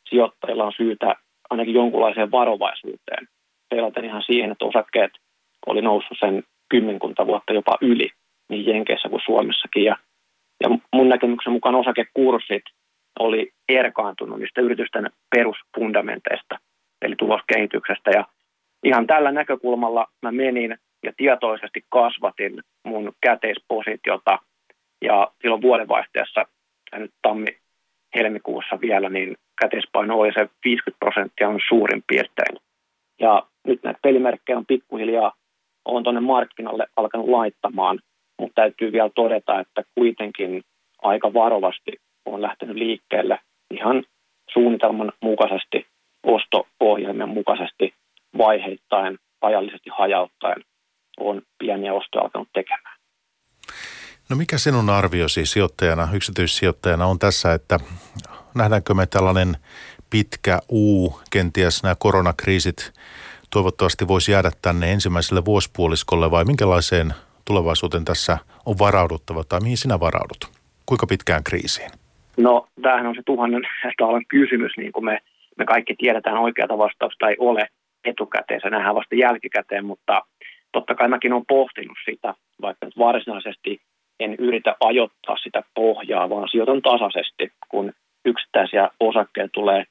sijoittajilla on syytä ainakin jonkunlaiseen varovaisuuteen. Peilaten ihan siihen, että osakkeet oli noussut sen kymmenkunta vuotta jopa yli niin Jenkeissä kuin Suomessakin. Ja, ja mun näkemyksen mukaan osakekurssit oli erkaantunut niistä yritysten perusfundamenteista, eli tuloskehityksestä. Ja ihan tällä näkökulmalla mä menin ja tietoisesti kasvatin mun käteispositiota. Ja silloin vuodenvaihteessa nyt tammi helmikuussa vielä, niin käteispaino oli se 50 prosenttia on suurin piirtein. Ja nyt näitä pelimerkkejä on pikkuhiljaa on tuonne markkinalle alkanut laittamaan, mutta täytyy vielä todeta, että kuitenkin aika varovasti on lähtenyt liikkeelle ihan suunnitelman mukaisesti, osto-ohjelmien mukaisesti, vaiheittain, ajallisesti hajauttaen on pieniä ostoja alkanut tekemään. No mikä sinun arviosi sijoittajana, yksityissijoittajana on tässä, että nähdäänkö me tällainen pitkä U, kenties nämä koronakriisit toivottavasti voisi jäädä tänne ensimmäiselle vuosipuoliskolle vai minkälaiseen tulevaisuuteen tässä on varauduttava tai mihin sinä varaudut? Kuinka pitkään kriisiin? No tämähän on se tuhannen taalan kysymys, niin kuin me, me kaikki tiedetään oikeata vastausta ei ole etukäteen, se nähdään vasta jälkikäteen, mutta totta kai mäkin olen pohtinut sitä, vaikka nyt varsinaisesti en yritä ajoittaa sitä pohjaa, vaan sijoitan tasaisesti, kun yksittäisiä osakkeita tulee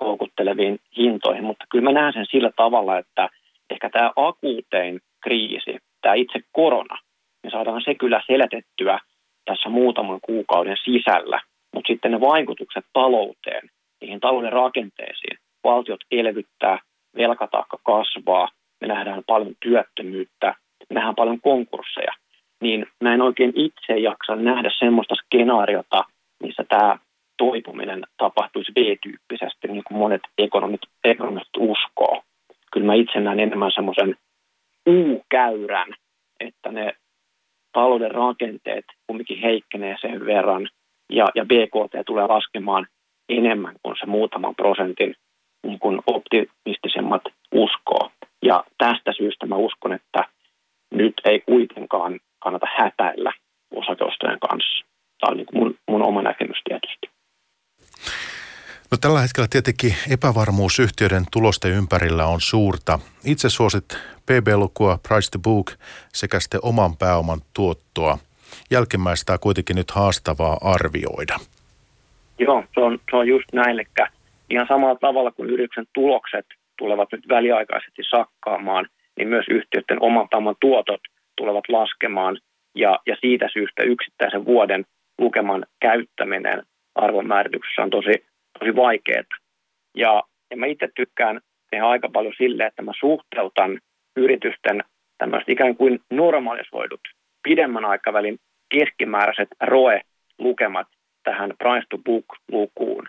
houkutteleviin hintoihin. Mutta kyllä mä näen sen sillä tavalla, että ehkä tämä akuutein kriisi, tämä itse korona, niin saadaan se kyllä seletettyä tässä muutaman kuukauden sisällä. Mutta sitten ne vaikutukset talouteen, niihin talouden rakenteisiin, valtiot elvyttää, velkataakka kasvaa, me nähdään paljon työttömyyttä, me nähdään paljon konkursseja, niin mä en oikein itse jaksa nähdä semmoista skenaariota, missä tämä toipuminen tapahtuisi B-tyyppisesti, niin kuin monet ekonomit, ekonomit uskoo. Kyllä mä itse näen enemmän semmoisen U-käyrän, että ne talouden rakenteet kumminkin heikkenee sen verran ja, ja BKT tulee laskemaan enemmän kuin se muutaman prosentin niin kuin optimistisemmat uskoo. Ja tästä syystä mä uskon, että nyt ei kuitenkaan kannata hätäillä osakeostojen kanssa. Tämä on niin kuin mun, mun oma näkemys tietysti. No tällä hetkellä tietenkin epävarmuus yhtiöiden tulosten ympärillä on suurta. Itse suosit PB-lukua, price to book sekä sitten oman pääoman tuottoa. Jälkimmäistä on kuitenkin nyt haastavaa arvioida. Joo, se on, se on just näin. Eli ihan samalla tavalla kuin yrityksen tulokset tulevat nyt väliaikaisesti sakkaamaan, niin myös yhtiöiden oman pääoman tuotot tulevat laskemaan. Ja, ja siitä syystä yksittäisen vuoden lukeman käyttäminen arvonmäärityksessä on tosi, tosi vaikeaa. Ja, ja mä itse tykkään tehdä aika paljon sille, että mä suhteutan yritysten tämmöiset ikään kuin normalisoidut pidemmän aikavälin keskimääräiset ROE-lukemat tähän price to book-lukuun.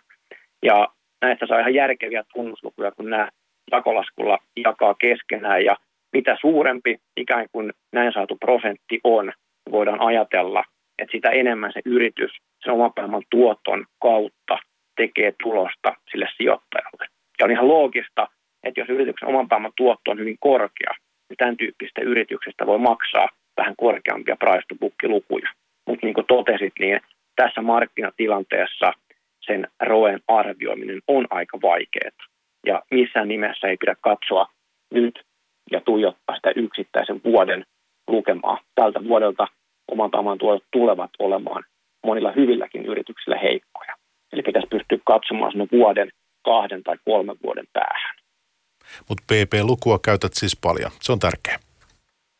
Ja näistä saa ihan järkeviä tunnuslukuja, kun nämä jakolaskulla jakaa keskenään. Ja mitä suurempi ikään kuin näin saatu prosentti on, voidaan ajatella, että sitä enemmän se yritys sen oman pääoman tuoton kautta tekee tulosta sille sijoittajalle. Ja on ihan loogista, että jos yrityksen oman pääoman tuotto on hyvin korkea, niin tämän tyyppistä yrityksestä voi maksaa vähän korkeampia price to lukuja. Mutta niin kuin totesit, niin tässä markkinatilanteessa sen roen arvioiminen on aika vaikeaa. Ja missään nimessä ei pidä katsoa nyt ja tuijottaa sitä yksittäisen vuoden lukemaa. Tältä vuodelta oman pääoman tuotot tulevat olemaan monilla hyvilläkin yrityksillä heikkoja. Eli pitäisi pystyä katsomaan sinne vuoden, kahden tai kolmen vuoden päähän. Mutta PP-lukua käytät siis paljon. Se on tärkeä.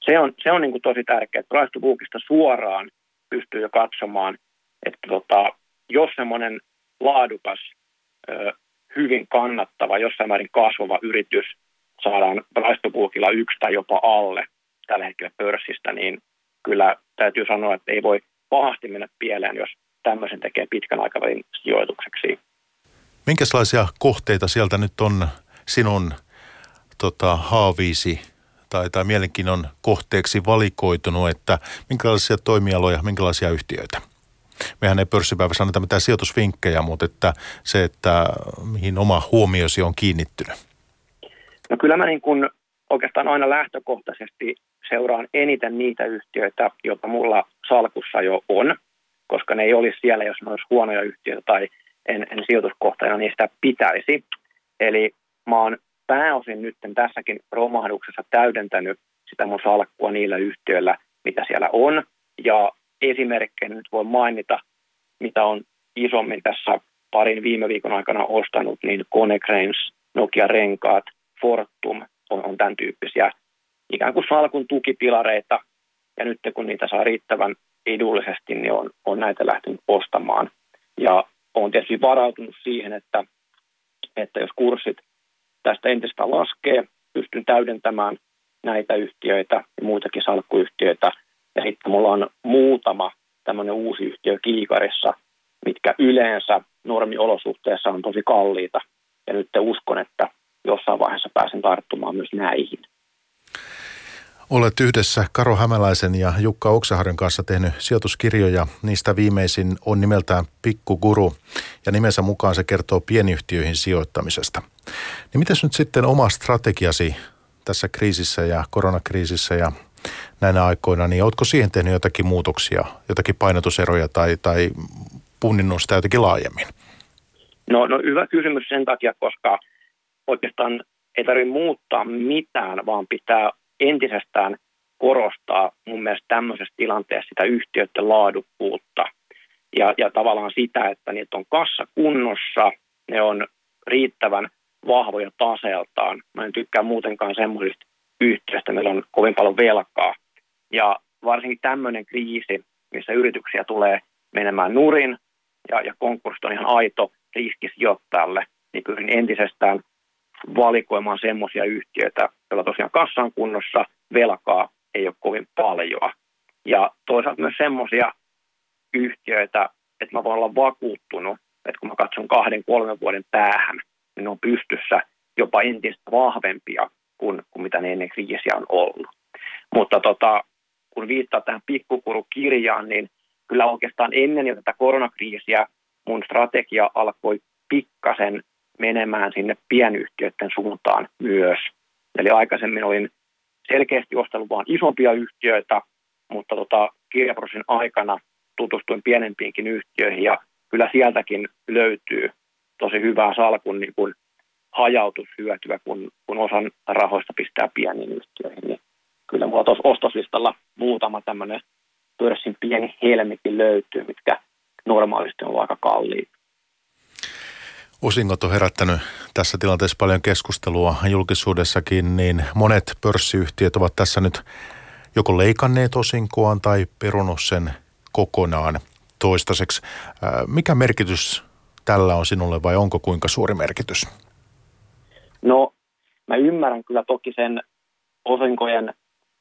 Se on, se on niin kuin tosi tärkeää. Price to suoraan pystyy jo katsomaan, että tota, jos semmoinen laadukas, hyvin kannattava, jossain määrin kasvava yritys saadaan Price to Bookilla yksi tai jopa alle tällä hetkellä pörssistä, niin kyllä täytyy sanoa, että ei voi pahasti mennä pieleen, jos tämmöisen tekee pitkän aikavälin sijoitukseksi. Minkälaisia kohteita sieltä nyt on sinun tota, haaviisi tai, tai mielenkiinnon kohteeksi valikoitunut, että minkälaisia toimialoja, minkälaisia yhtiöitä? Mehän ei pörssipäivässä anneta mitään sijoitusvinkkejä, mutta että se, että mihin oma huomiosi on kiinnittynyt. No kyllä mä niin kuin oikeastaan aina lähtökohtaisesti seuraan eniten niitä yhtiöitä, joita mulla salkussa jo on, koska ne ei olisi siellä, jos ne olisi huonoja yhtiöitä tai en, en sijoituskohtajana niistä pitäisi. Eli mä oon pääosin nyt tässäkin romahduksessa täydentänyt sitä mun salkkua niillä yhtiöillä, mitä siellä on. Ja esimerkkejä nyt voi mainita, mitä on isommin tässä parin viime viikon aikana ostanut, niin Konecranes, Nokia Renkaat, Fortum on, on tämän tyyppisiä ikään kuin salkun tukipilareita. Ja nyt kun niitä saa riittävän edullisesti, niin on, on näitä lähtenyt ostamaan. Ja olen tietysti varautunut siihen, että, että jos kurssit tästä entistä laskee, pystyn täydentämään näitä yhtiöitä ja muitakin salkkuyhtiöitä. Ja sitten mulla on muutama tämmöinen uusi yhtiö kiikarissa, mitkä yleensä normiolosuhteessa on tosi kalliita. Ja nyt uskon, että jossain vaiheessa pääsen tarttumaan myös näihin. Olet yhdessä Karo Hämäläisen ja Jukka Oksaharjan kanssa tehnyt sijoituskirjoja. Niistä viimeisin on nimeltään Pikkuguru ja nimensä mukaan se kertoo pienyhtiöihin sijoittamisesta. Niin mitäs nyt sitten oma strategiasi tässä kriisissä ja koronakriisissä ja näinä aikoina, niin oletko siihen tehnyt jotakin muutoksia, jotakin painotuseroja tai, tai punninnut sitä jotenkin laajemmin? No, no hyvä kysymys sen takia, koska oikeastaan ei tarvitse muuttaa mitään, vaan pitää entisestään korostaa mun mielestä tämmöisessä tilanteessa sitä yhtiöiden laadukkuutta ja, ja tavallaan sitä, että niitä on kassa kunnossa, ne on riittävän vahvoja taseeltaan. Mä en tykkää muutenkaan semmoisista yhtiöistä, meillä on kovin paljon velkaa. Ja varsinkin tämmöinen kriisi, missä yrityksiä tulee menemään nurin ja, ja konkurssi on ihan aito riski sijoittajalle, niin pyrin entisestään valikoimaan semmoisia yhtiöitä, joilla tosiaan kassan kunnossa velkaa ei ole kovin paljon. Ja toisaalta myös semmoisia yhtiöitä, että mä voin olla vakuuttunut, että kun mä katson kahden, kolmen vuoden päähän, niin ne on pystyssä jopa entistä vahvempia kuin, kuin mitä ne ennen kriisiä on ollut. Mutta tota, kun viittaa tähän pikkukurukirjaan, niin kyllä oikeastaan ennen jo tätä koronakriisiä mun strategia alkoi pikkasen menemään sinne pienyhtiöiden suuntaan myös. Eli aikaisemmin olin selkeästi ostanut vain isompia yhtiöitä, mutta tota, kirjaprosessin aikana tutustuin pienempiinkin yhtiöihin ja kyllä sieltäkin löytyy tosi hyvää salkun niin kuin hajautushyötyä, kun, kun osan rahoista pistää pieniin yhtiöihin. Kyllä mulla tuossa ostoslistalla muutama tämmöinen pörssin pieni helmikin löytyy, mitkä normaalisti on aika kalliita. Osingot on herättänyt tässä tilanteessa paljon keskustelua julkisuudessakin, niin monet pörssiyhtiöt ovat tässä nyt joko leikanneet osinkoaan tai perunut sen kokonaan toistaiseksi. Mikä merkitys tällä on sinulle vai onko kuinka suuri merkitys? No, mä ymmärrän kyllä toki sen osinkojen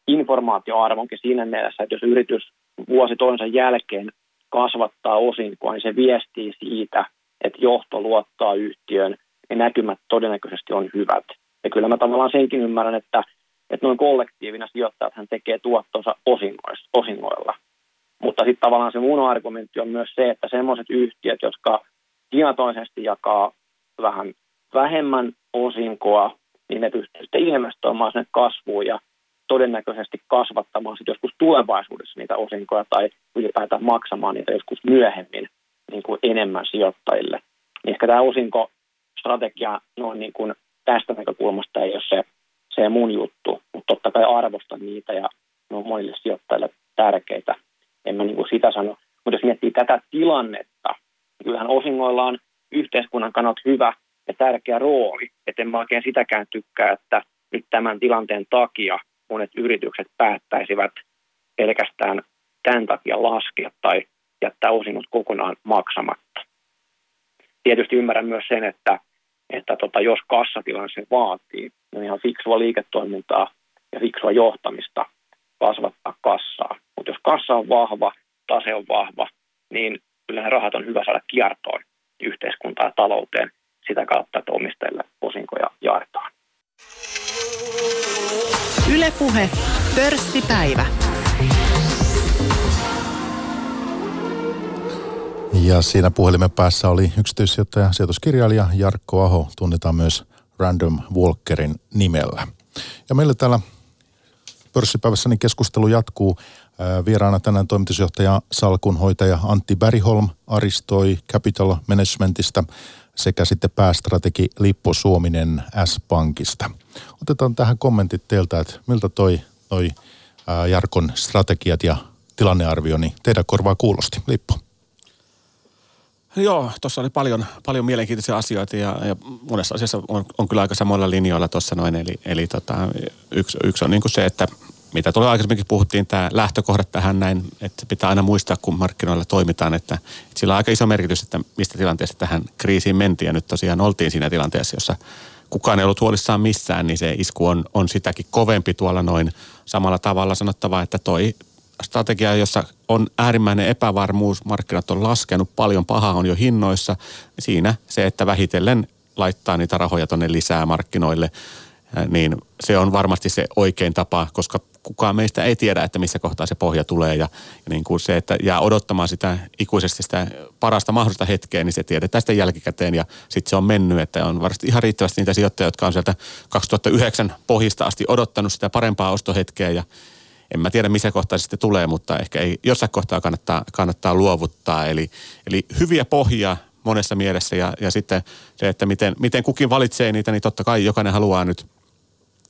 informaatioarvonkin siinä mielessä, että jos yritys vuosi toisensa jälkeen kasvattaa osinkoa, niin se viestii siitä, että johto luottaa yhtiön ja näkymät todennäköisesti on hyvät. Ja kyllä mä tavallaan senkin ymmärrän, että, että noin kollektiivina sijoittajat hän tekee tuottonsa osingoilla. Mutta sitten tavallaan se mun argumentti on myös se, että semmoiset yhtiöt, jotka tietoisesti jakaa vähän vähemmän osinkoa, niin ne pystyy sitten investoimaan sinne kasvuun ja todennäköisesti kasvattamaan sitten joskus tulevaisuudessa niitä osinkoja tai ylipäätään maksamaan niitä joskus myöhemmin niin kuin enemmän sijoittajille. Niin ehkä tämä osinkostrategia noin niin kuin tästä näkökulmasta ei ole se, se mun juttu, mutta totta kai arvostan niitä ja ne on monille sijoittajille tärkeitä. En mä niin kuin sitä sano. Mutta jos miettii tätä tilannetta, niin kyllähän osingoilla on yhteiskunnan kannalta hyvä ja tärkeä rooli. Että en mä oikein sitäkään tykkää, että nyt tämän tilanteen takia monet yritykset päättäisivät pelkästään tämän takia laskea tai jättää osingot kokonaan maksamatta. Tietysti ymmärrän myös sen, että, että tota, jos kassatilanne se vaatii, niin ihan fiksua liiketoimintaa ja fiksua johtamista kasvattaa kassaa. Mutta jos kassa on vahva, tase on vahva, niin kyllä rahat on hyvä saada kiertoon yhteiskuntaan ja talouteen sitä kautta, että omistajille osinkoja jaetaan. Ylepuhe pörssipäivä. Ja siinä puhelimen päässä oli yksityissijoittaja, sijoituskirjailija Jarkko Aho, tunnetaan myös Random Walkerin nimellä. Ja meillä täällä pörssipäivässä niin keskustelu jatkuu. Vieraana tänään toimitusjohtaja salkunhoitaja Antti Bäriholm Aristoi Capital Managementista sekä sitten päästrategi Lippo Suominen S-Pankista. Otetaan tähän kommentit teiltä, että miltä toi, toi Jarkon strategiat ja tilannearvio niin teidän korvaa kuulosti. Lippo. Joo, tuossa oli paljon, paljon mielenkiintoisia asioita ja, ja monessa asiassa on, on kyllä aika samoilla linjoilla tuossa noin. Eli, eli tota, yksi, yksi on niin kuin se, että mitä tuolla aikaisemminkin puhuttiin, tämä lähtökohdat tähän näin, että pitää aina muistaa, kun markkinoilla toimitaan, että, että sillä on aika iso merkitys, että mistä tilanteesta tähän kriisiin mentiin. Ja nyt tosiaan oltiin siinä tilanteessa, jossa kukaan ei ollut huolissaan missään, niin se isku on, on sitäkin kovempi tuolla noin samalla tavalla sanottava, että toi strategia, jossa on äärimmäinen epävarmuus, markkinat on laskenut, paljon pahaa on jo hinnoissa. Siinä se, että vähitellen laittaa niitä rahoja tuonne lisää markkinoille, niin se on varmasti se oikein tapa, koska kukaan meistä ei tiedä, että missä kohtaa se pohja tulee. Ja, ja niin kuin se, että jää odottamaan sitä ikuisesti sitä parasta mahdollista hetkeä, niin se tiedetään sitten jälkikäteen ja sitten se on mennyt. Että on varmasti ihan riittävästi niitä sijoittajia, jotka on sieltä 2009 pohjista asti odottanut sitä parempaa ostohetkeä ja en mä tiedä missä kohtaa se sitten tulee, mutta ehkä ei, jossain kohtaa kannattaa, kannattaa luovuttaa. Eli, eli hyviä pohjia monessa mielessä ja, ja sitten se, että miten, miten kukin valitsee niitä, niin totta kai jokainen haluaa nyt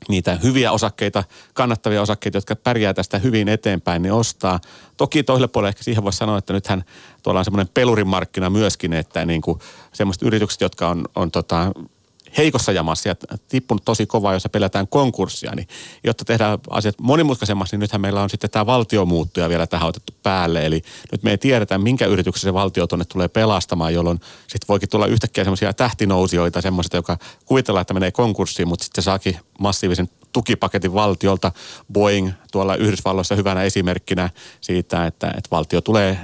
niitä hyviä osakkeita, kannattavia osakkeita, jotka pärjää tästä hyvin eteenpäin, niin ostaa. Toki toiselle puolelle ehkä siihen voisi sanoa, että nythän tuolla on semmoinen pelurimarkkina myöskin, että niin kuin semmoiset yritykset, jotka on, on tota, heikossa jamassa ja tippunut tosi kovaa, jossa pelätään konkurssia, niin jotta tehdään asiat monimutkaisemmaksi, niin nythän meillä on sitten tämä valtiomuuttuja vielä tähän otettu päälle. Eli nyt me ei tiedetä, minkä yrityksen se valtio tuonne tulee pelastamaan, jolloin sitten voikin tulla yhtäkkiä semmoisia tähtinousijoita, semmoista, joka kuvitellaan, että menee konkurssiin, mutta sitten saakin massiivisen tukipaketin valtiolta. Boeing tuolla Yhdysvalloissa hyvänä esimerkkinä siitä, että, että valtio tulee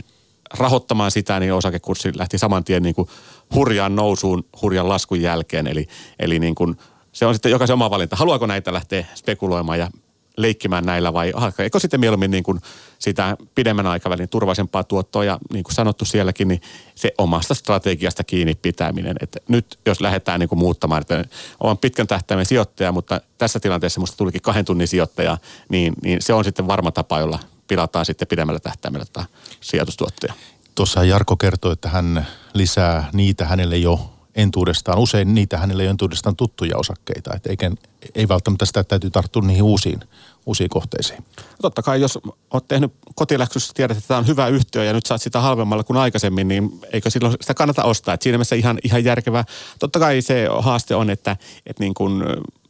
rahoittamaan sitä, niin osakekurssi lähti saman tien niin kuin hurjaan nousuun hurjan laskun jälkeen. Eli, eli niin kuin, se on sitten jokaisen oma valinta. Haluaako näitä lähteä spekuloimaan ja leikkimään näillä vai eikö sitten mieluummin niin kuin sitä pidemmän aikavälin turvallisempaa tuottoa ja niin kuin sanottu sielläkin, niin se omasta strategiasta kiinni pitäminen. Että nyt jos lähdetään niin kuin muuttamaan, että olen pitkän tähtäimen sijoittaja, mutta tässä tilanteessa minusta tulikin kahden tunnin sijoittaja, niin, niin se on sitten varma tapa, jolla pilataan sitten pidemmällä tähtäimellä tätä sijoitustuottoja. Tuossa Jarko kertoi, että hän lisää niitä hänelle jo entuudestaan, usein niitä hänelle jo entuudestaan tuttuja osakkeita, että eikä, ei välttämättä sitä täytyy tarttua niihin uusiin, uusiin kohteisiin. Totta kai, jos olet tehnyt kotiläksyssä, tiedät, että tämä on hyvä yhtiö ja nyt saat sitä halvemmalla kuin aikaisemmin, niin eikö silloin sitä kannata ostaa? Et siinä mielessä ihan, ihan järkevää. Totta kai se haaste on, että, että niin kuin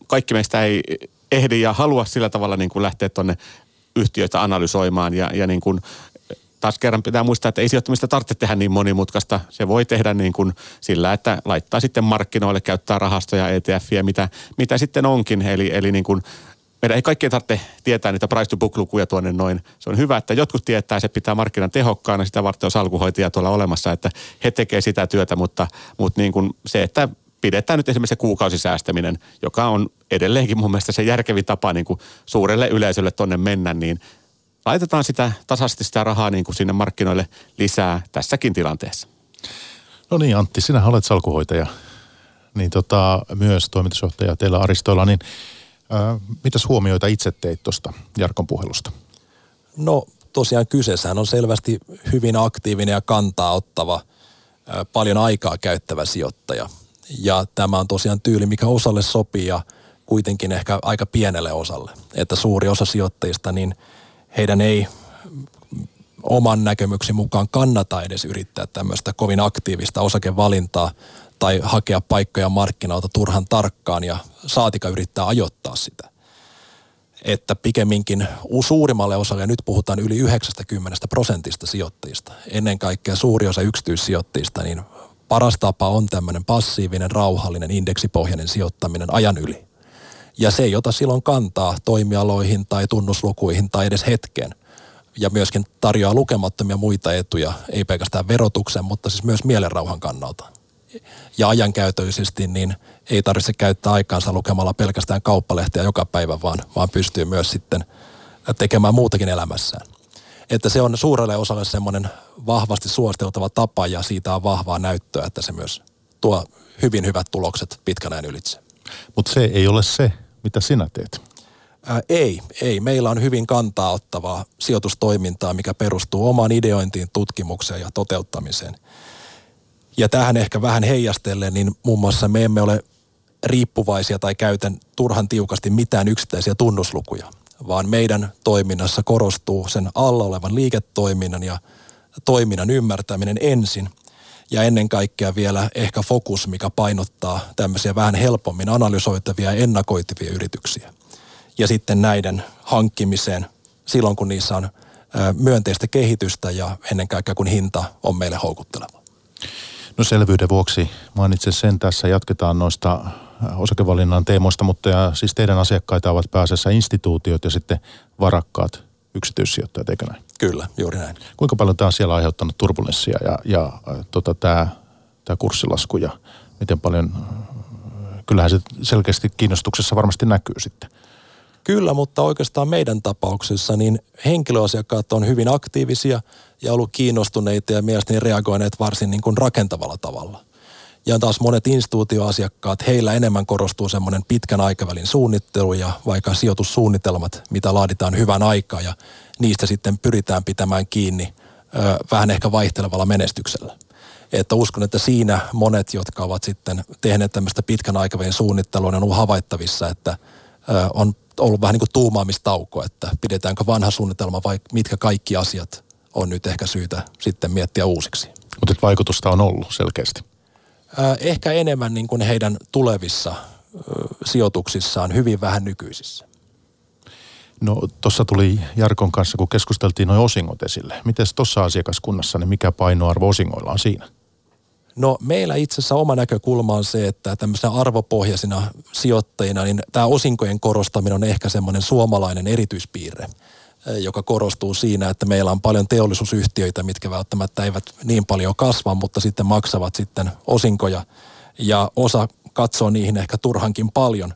kaikki meistä ei ehdi ja halua sillä tavalla niin kuin lähteä tuonne yhtiöitä analysoimaan ja, ja niin kuin taas kerran pitää muistaa, että ei sijoittamista tarvitse tehdä niin monimutkaista. Se voi tehdä niin kuin sillä, että laittaa sitten markkinoille, käyttää rahastoja, ETFiä, mitä, mitä sitten onkin. Eli, eli niin kuin meidän ei kaikkien tarvitse tietää niitä price to book lukuja tuonne noin. Se on hyvä, että jotkut tietää, se pitää markkinan tehokkaana, sitä varten on salkuhoitajia tuolla olemassa, että he tekevät sitä työtä, mutta, mutta niin kuin se, että pidetään nyt esimerkiksi se kuukausisäästäminen, joka on edelleenkin mun mielestä se järkevin tapa niin kuin suurelle yleisölle tonne mennä, niin laitetaan sitä tasaisesti sitä rahaa niin kuin sinne markkinoille lisää tässäkin tilanteessa. No niin Antti, sinä olet salkuhoitaja, niin tota, myös toimitusjohtaja teillä Aristoilla, niin ää, mitäs huomioita itse teit tuosta Jarkon puhelusta? No tosiaan kyseessähän on selvästi hyvin aktiivinen ja kantaa ottava, ää, paljon aikaa käyttävä sijoittaja. Ja tämä on tosiaan tyyli, mikä osalle sopii ja kuitenkin ehkä aika pienelle osalle. Että suuri osa sijoittajista, niin – heidän ei oman näkemyksen mukaan kannata edes yrittää tämmöistä kovin aktiivista osakevalintaa tai hakea paikkoja markkinoilta turhan tarkkaan ja saatika yrittää ajoittaa sitä. Että pikemminkin suurimmalle osalle, nyt puhutaan yli 90 prosentista sijoittajista, ennen kaikkea suuri osa yksityissijoittajista, niin paras tapa on tämmöinen passiivinen, rauhallinen, indeksipohjainen sijoittaminen ajan yli ja se ei ota silloin kantaa toimialoihin tai tunnuslukuihin tai edes hetken. Ja myöskin tarjoaa lukemattomia muita etuja, ei pelkästään verotuksen, mutta siis myös mielenrauhan kannalta. Ja ajankäytöisesti niin ei tarvitse käyttää aikaansa lukemalla pelkästään kauppalehteä joka päivä, vaan, vaan pystyy myös sitten tekemään muutakin elämässään. Että se on suurelle osalle semmoinen vahvasti suositeltava tapa ja siitä on vahvaa näyttöä, että se myös tuo hyvin hyvät tulokset pitkän ajan ylitse. Mutta se ei ole se, mitä sinä teet. Ää, ei, ei. Meillä on hyvin kantaa ottavaa sijoitustoimintaa, mikä perustuu omaan ideointiin, tutkimukseen ja toteuttamiseen. Ja tähän ehkä vähän heijastellen, niin muun muassa me emme ole riippuvaisia tai käytän turhan tiukasti mitään yksittäisiä tunnuslukuja, vaan meidän toiminnassa korostuu sen alla olevan liiketoiminnan ja toiminnan ymmärtäminen ensin – ja ennen kaikkea vielä ehkä fokus, mikä painottaa tämmöisiä vähän helpommin analysoitavia ja ennakoitavia yrityksiä. ja sitten näiden hankkimiseen silloin, kun niissä on myönteistä kehitystä ja ennen kaikkea kun hinta on meille houkutteleva. No selvyyden vuoksi mainitsen sen tässä. Jatketaan noista osakevalinnan teemoista, mutta ja, siis teidän asiakkaita ovat pääasiassa instituutiot ja sitten varakkaat yksityissijoittajat, eikö näin? Kyllä, juuri näin. Kuinka paljon tämä on siellä aiheuttanut turbulenssia ja, ja tota, tämä, tämä kurssilasku ja miten paljon, kyllähän se selkeästi kiinnostuksessa varmasti näkyy sitten. Kyllä, mutta oikeastaan meidän tapauksessa niin henkilöasiakkaat on hyvin aktiivisia ja ollut kiinnostuneita ja mielestäni reagoineet varsin niin kuin rakentavalla tavalla. Ja taas monet instituutioasiakkaat, heillä enemmän korostuu semmoinen pitkän aikavälin suunnittelu ja vaikka sijoitussuunnitelmat, mitä laaditaan hyvän aikaa ja niistä sitten pyritään pitämään kiinni ö, vähän ehkä vaihtelevalla menestyksellä. Että uskon, että siinä monet, jotka ovat sitten tehneet tämmöistä pitkän aikavälin suunnittelua, on ollut havaittavissa, että ö, on ollut vähän niin kuin tuumaamistauko, että pidetäänkö vanha suunnitelma vai mitkä kaikki asiat on nyt ehkä syytä sitten miettiä uusiksi. Mutta vaikutusta on ollut selkeästi. Ehkä enemmän niin kuin heidän tulevissa sijoituksissaan, hyvin vähän nykyisissä. No tuossa tuli Jarkon kanssa, kun keskusteltiin noin osingot esille. Miten tuossa asiakaskunnassa, niin mikä painoarvo osingoilla on siinä? No meillä itse asiassa oma näkökulma on se, että tämmöisenä arvopohjaisina sijoittajina, niin tämä osinkojen korostaminen on ehkä semmoinen suomalainen erityispiirre joka korostuu siinä, että meillä on paljon teollisuusyhtiöitä, mitkä välttämättä eivät niin paljon kasva, mutta sitten maksavat sitten osinkoja ja osa katsoo niihin ehkä turhankin paljon.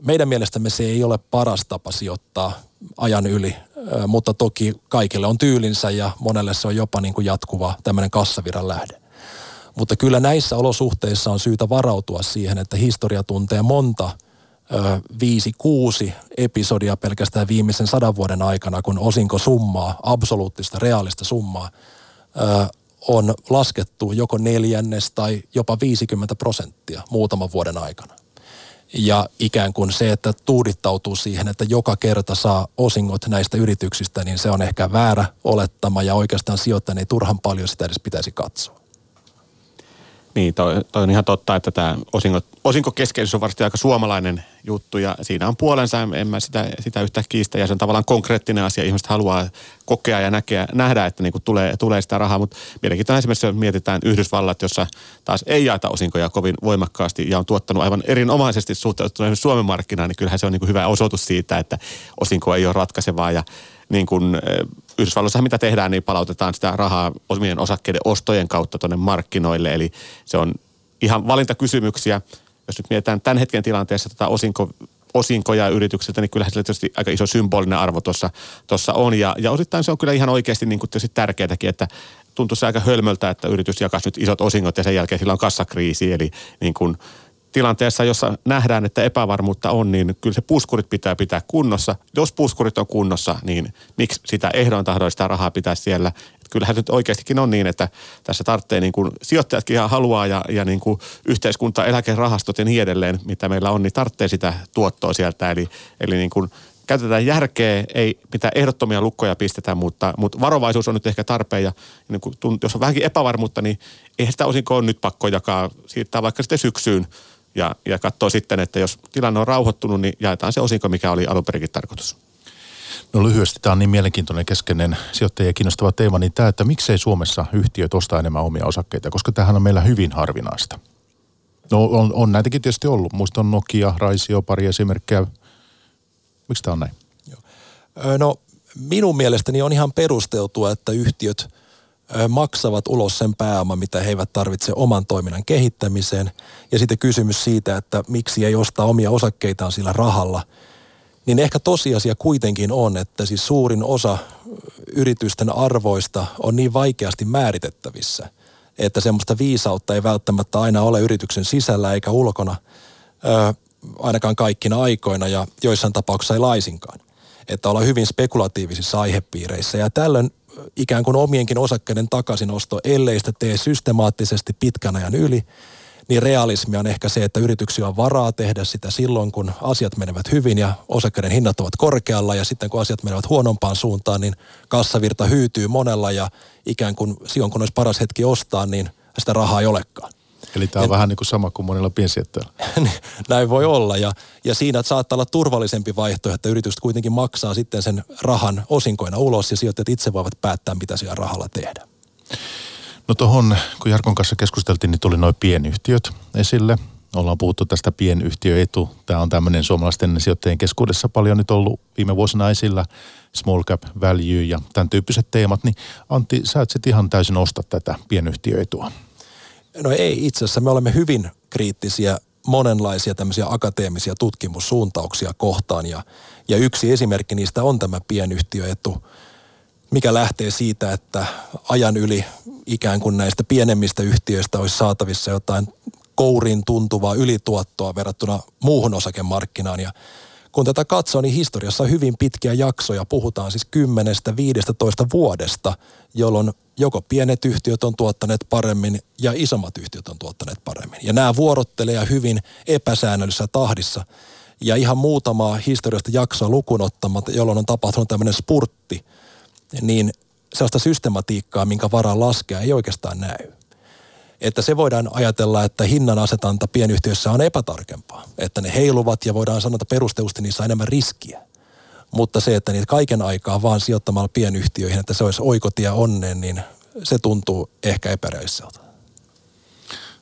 Meidän mielestämme se ei ole paras tapa sijoittaa ajan yli, mutta toki kaikille on tyylinsä ja monelle se on jopa niin kuin jatkuva tämmöinen kassaviran lähde. Mutta kyllä näissä olosuhteissa on syytä varautua siihen, että historia tuntee monta – viisi, kuusi episodia pelkästään viimeisen sadan vuoden aikana, kun osinko summaa, absoluuttista, reaalista summaa, on laskettu joko neljännes tai jopa 50 prosenttia muutaman vuoden aikana. Ja ikään kuin se, että tuudittautuu siihen, että joka kerta saa osingot näistä yrityksistä, niin se on ehkä väärä olettama ja oikeastaan sijoittajan ei turhan paljon sitä edes pitäisi katsoa. Niin, toi, toi on ihan totta, että tämä osinko, osinkokeskeisyys on varmasti aika suomalainen juttu ja siinä on puolensa, en mä sitä, sitä yhtä kiistä. Ja se on tavallaan konkreettinen asia. Ihmiset haluaa kokea ja näkeä, nähdä, että niinku tulee, tulee sitä rahaa, mutta mielenkiintoinen esimerkiksi, jos mietitään Yhdysvallat, jossa taas ei jaeta osinkoja kovin voimakkaasti ja on tuottanut aivan erinomaisesti suhteutettuna Suomen markkinaan, niin kyllähän se on niinku hyvä osoitus siitä, että osinko ei ole ratkaisevaa. Ja niin kuin Yhdysvalloissa mitä tehdään, niin palautetaan sitä rahaa omien osakkeiden ostojen kautta tuonne markkinoille. Eli se on ihan valintakysymyksiä. Jos nyt mietitään tämän hetken tilanteessa tätä osinko, osinkoja yrityksiltä, niin kyllähän sillä tietysti aika iso symbolinen arvo tuossa on. Ja, ja osittain se on kyllä ihan oikeasti niin kuin tärkeätäkin, että tuntuu se aika hölmöltä, että yritys jakaisi nyt isot osingot ja sen jälkeen sillä on kassakriisi. Eli niin kuin tilanteessa, jossa nähdään, että epävarmuutta on, niin kyllä se puskurit pitää pitää kunnossa. Jos puskurit on kunnossa, niin miksi sitä ehdon tahdoin sitä rahaa pitää siellä? Et kyllähän nyt oikeastikin on niin, että tässä tarvitsee niin kuin sijoittajatkin ihan haluaa ja, ja niin kuin yhteiskunta, eläkerahastot ja niin edelleen, mitä meillä on, niin tarvitsee sitä tuottoa sieltä. Eli, eli niin kuin käytetään järkeä, ei mitään ehdottomia lukkoja pistetä, mutta, mutta varovaisuus on nyt ehkä tarpeen ja niin kuin, jos on vähänkin epävarmuutta, niin eihän sitä osinkoa nyt pakko jakaa, siirtää vaikka sitten syksyyn ja, ja katsoo sitten, että jos tilanne on rauhoittunut, niin jaetaan se osinko, mikä oli alun perinkin tarkoitus. No lyhyesti, tämä on niin mielenkiintoinen keskeinen sijoittajia kiinnostava teema, niin tämä, että miksei Suomessa yhtiöt osta enemmän omia osakkeita, koska tähän on meillä hyvin harvinaista. No on, on näitäkin tietysti ollut. Muistan Nokia, Raisio, pari esimerkkejä. Miksi tämä on näin? No minun mielestäni on ihan perusteltua, että yhtiöt – maksavat ulos sen pääoman, mitä he eivät tarvitse oman toiminnan kehittämiseen. Ja sitten kysymys siitä, että miksi ei ostaa omia osakkeitaan sillä rahalla. Niin ehkä tosiasia kuitenkin on, että siis suurin osa yritysten arvoista on niin vaikeasti määritettävissä, että semmoista viisautta ei välttämättä aina ole yrityksen sisällä eikä ulkona, ainakaan kaikkina aikoina ja joissain tapauksissa ei laisinkaan. Että olla hyvin spekulatiivisissa aihepiireissä ja tällöin ikään kuin omienkin osakkeiden takaisinosto, ellei sitä tee systemaattisesti pitkän ajan yli, niin realismi on ehkä se, että yrityksiä on varaa tehdä sitä silloin, kun asiat menevät hyvin ja osakkeiden hinnat ovat korkealla ja sitten kun asiat menevät huonompaan suuntaan, niin kassavirta hyytyy monella ja ikään kuin silloin kun olisi paras hetki ostaa, niin sitä rahaa ei olekaan. Eli tämä on en, vähän niin kuin sama kuin monilla piensijoittajilla. Näin voi olla ja, ja siinä saattaa olla turvallisempi vaihtoehto, että yritykset kuitenkin maksaa sitten sen rahan osinkoina ulos ja sijoittajat itse voivat päättää, mitä siellä rahalla tehdä. No tuohon, kun Jarkon kanssa keskusteltiin, niin tuli noin pienyhtiöt esille. Ollaan puhuttu tästä pienyhtiöetu. Tämä on tämmöinen suomalaisten sijoittajien keskuudessa paljon nyt ollut viime vuosina esillä. Small cap value ja tämän tyyppiset teemat. Niin Antti, sä et sitten ihan täysin osta tätä pienyhtiöetua. No ei itse asiassa. Me olemme hyvin kriittisiä monenlaisia tämmöisiä akateemisia tutkimussuuntauksia kohtaan ja, ja yksi esimerkki niistä on tämä pienyhtiöetu, mikä lähtee siitä, että ajan yli ikään kuin näistä pienemmistä yhtiöistä olisi saatavissa jotain kourin tuntuvaa ylituottoa verrattuna muuhun osakemarkkinaan. Ja kun tätä katsoo, niin historiassa hyvin pitkiä jaksoja. Puhutaan siis 10-15 vuodesta, jolloin joko pienet yhtiöt on tuottaneet paremmin ja isommat yhtiöt on tuottaneet paremmin. Ja nämä vuorottelee hyvin epäsäännöllisessä tahdissa. Ja ihan muutamaa historiasta jaksoa lukunottamatta, jolloin on tapahtunut tämmöinen spurtti, niin sellaista systematiikkaa, minkä varaan laskea, ei oikeastaan näy että se voidaan ajatella, että hinnan asetanta pienyhtiössä on epätarkempaa. Että ne heiluvat ja voidaan sanoa, että perustelusti niissä on enemmän riskiä. Mutta se, että niitä kaiken aikaa vaan sijoittamalla pienyhtiöihin, että se olisi oikotie onneen, niin se tuntuu ehkä epäreisseltä.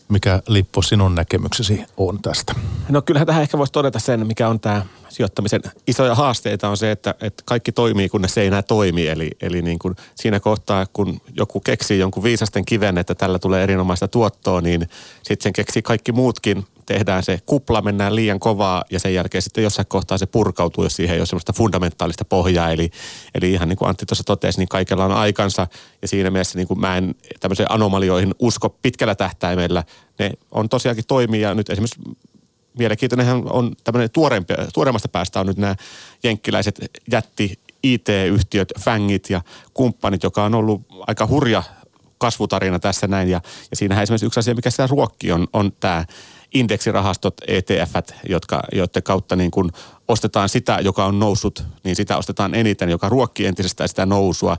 Mikä Lippo sinun näkemyksesi on tästä? No kyllähän tähän ehkä voisi todeta sen, mikä on tämä sijoittamisen isoja haasteita on se, että, että kaikki toimii, kunnes se ei enää toimi. Eli, eli niin kuin siinä kohtaa, kun joku keksii jonkun viisasten kiven, että tällä tulee erinomaista tuottoa, niin sitten sen keksii kaikki muutkin. Tehdään se kupla, mennään liian kovaa ja sen jälkeen sitten jossain kohtaa se purkautuu, jos siihen ei ole semmoista fundamentaalista pohjaa. Eli, eli ihan niin kuin Antti tuossa totesi, niin kaikella on aikansa ja siinä mielessä niin kuin mä en tämmöiseen anomalioihin usko pitkällä tähtäimellä. Ne on tosiaankin toimia nyt esimerkiksi mielenkiintoinenhan on tämmöinen tuoreemmasta päästä on nyt nämä jenkkiläiset jätti IT-yhtiöt, Fangit ja kumppanit, joka on ollut aika hurja kasvutarina tässä näin. Ja, ja siinähän esimerkiksi yksi asia, mikä sitä ruokki on, on tämä indeksirahastot, ETF, jotka, joiden kautta niin kun ostetaan sitä, joka on noussut, niin sitä ostetaan eniten, joka ruokkii entisestään sitä nousua.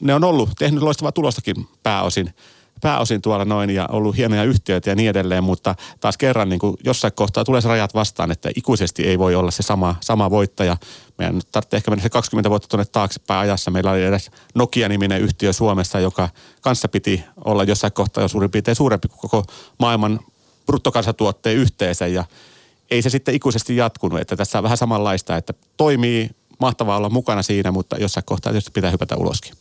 Ne on ollut, tehnyt loistavaa tulostakin pääosin pääosin tuolla noin ja ollut hienoja yhtiöitä ja niin edelleen, mutta taas kerran niin kuin jossain kohtaa tulee se rajat vastaan, että ikuisesti ei voi olla se sama, sama voittaja. Meidän nyt tarvitsee ehkä mennä se 20 vuotta tuonne taaksepäin ajassa. Meillä oli edes Nokia-niminen yhtiö Suomessa, joka kanssa piti olla jossain kohtaa jo suurin piirtein suurempi kuin koko maailman bruttokansatuotteen yhteensä ja ei se sitten ikuisesti jatkunut, että tässä on vähän samanlaista, että toimii, mahtavaa olla mukana siinä, mutta jossain kohtaa tietysti pitää hypätä uloskin.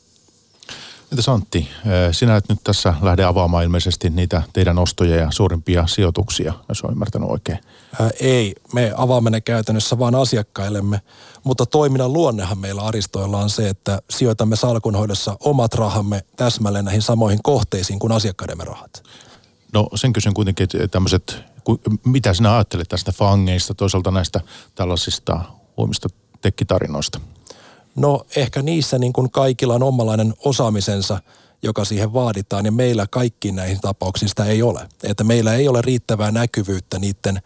Entäs Antti, sinä et nyt tässä lähde avaamaan ilmeisesti niitä teidän ostoja ja suurimpia sijoituksia, jos olen ymmärtänyt oikein. Ää, ei, me avaamme ne käytännössä vain asiakkaillemme, mutta toiminnan luonnehan meillä Aristoilla on se, että sijoitamme salkunhoidossa omat rahamme täsmälleen näihin samoihin kohteisiin kuin asiakkaidemme rahat. No sen kysyn kuitenkin, että tämmöiset, mitä sinä ajattelet tästä fangeista, toisaalta näistä tällaisista huomista tekkitarinoista? No ehkä niissä niin kuin kaikilla on omalainen osaamisensa, joka siihen vaaditaan ja meillä kaikkiin näihin tapauksiin sitä ei ole. Että meillä ei ole riittävää näkyvyyttä niiden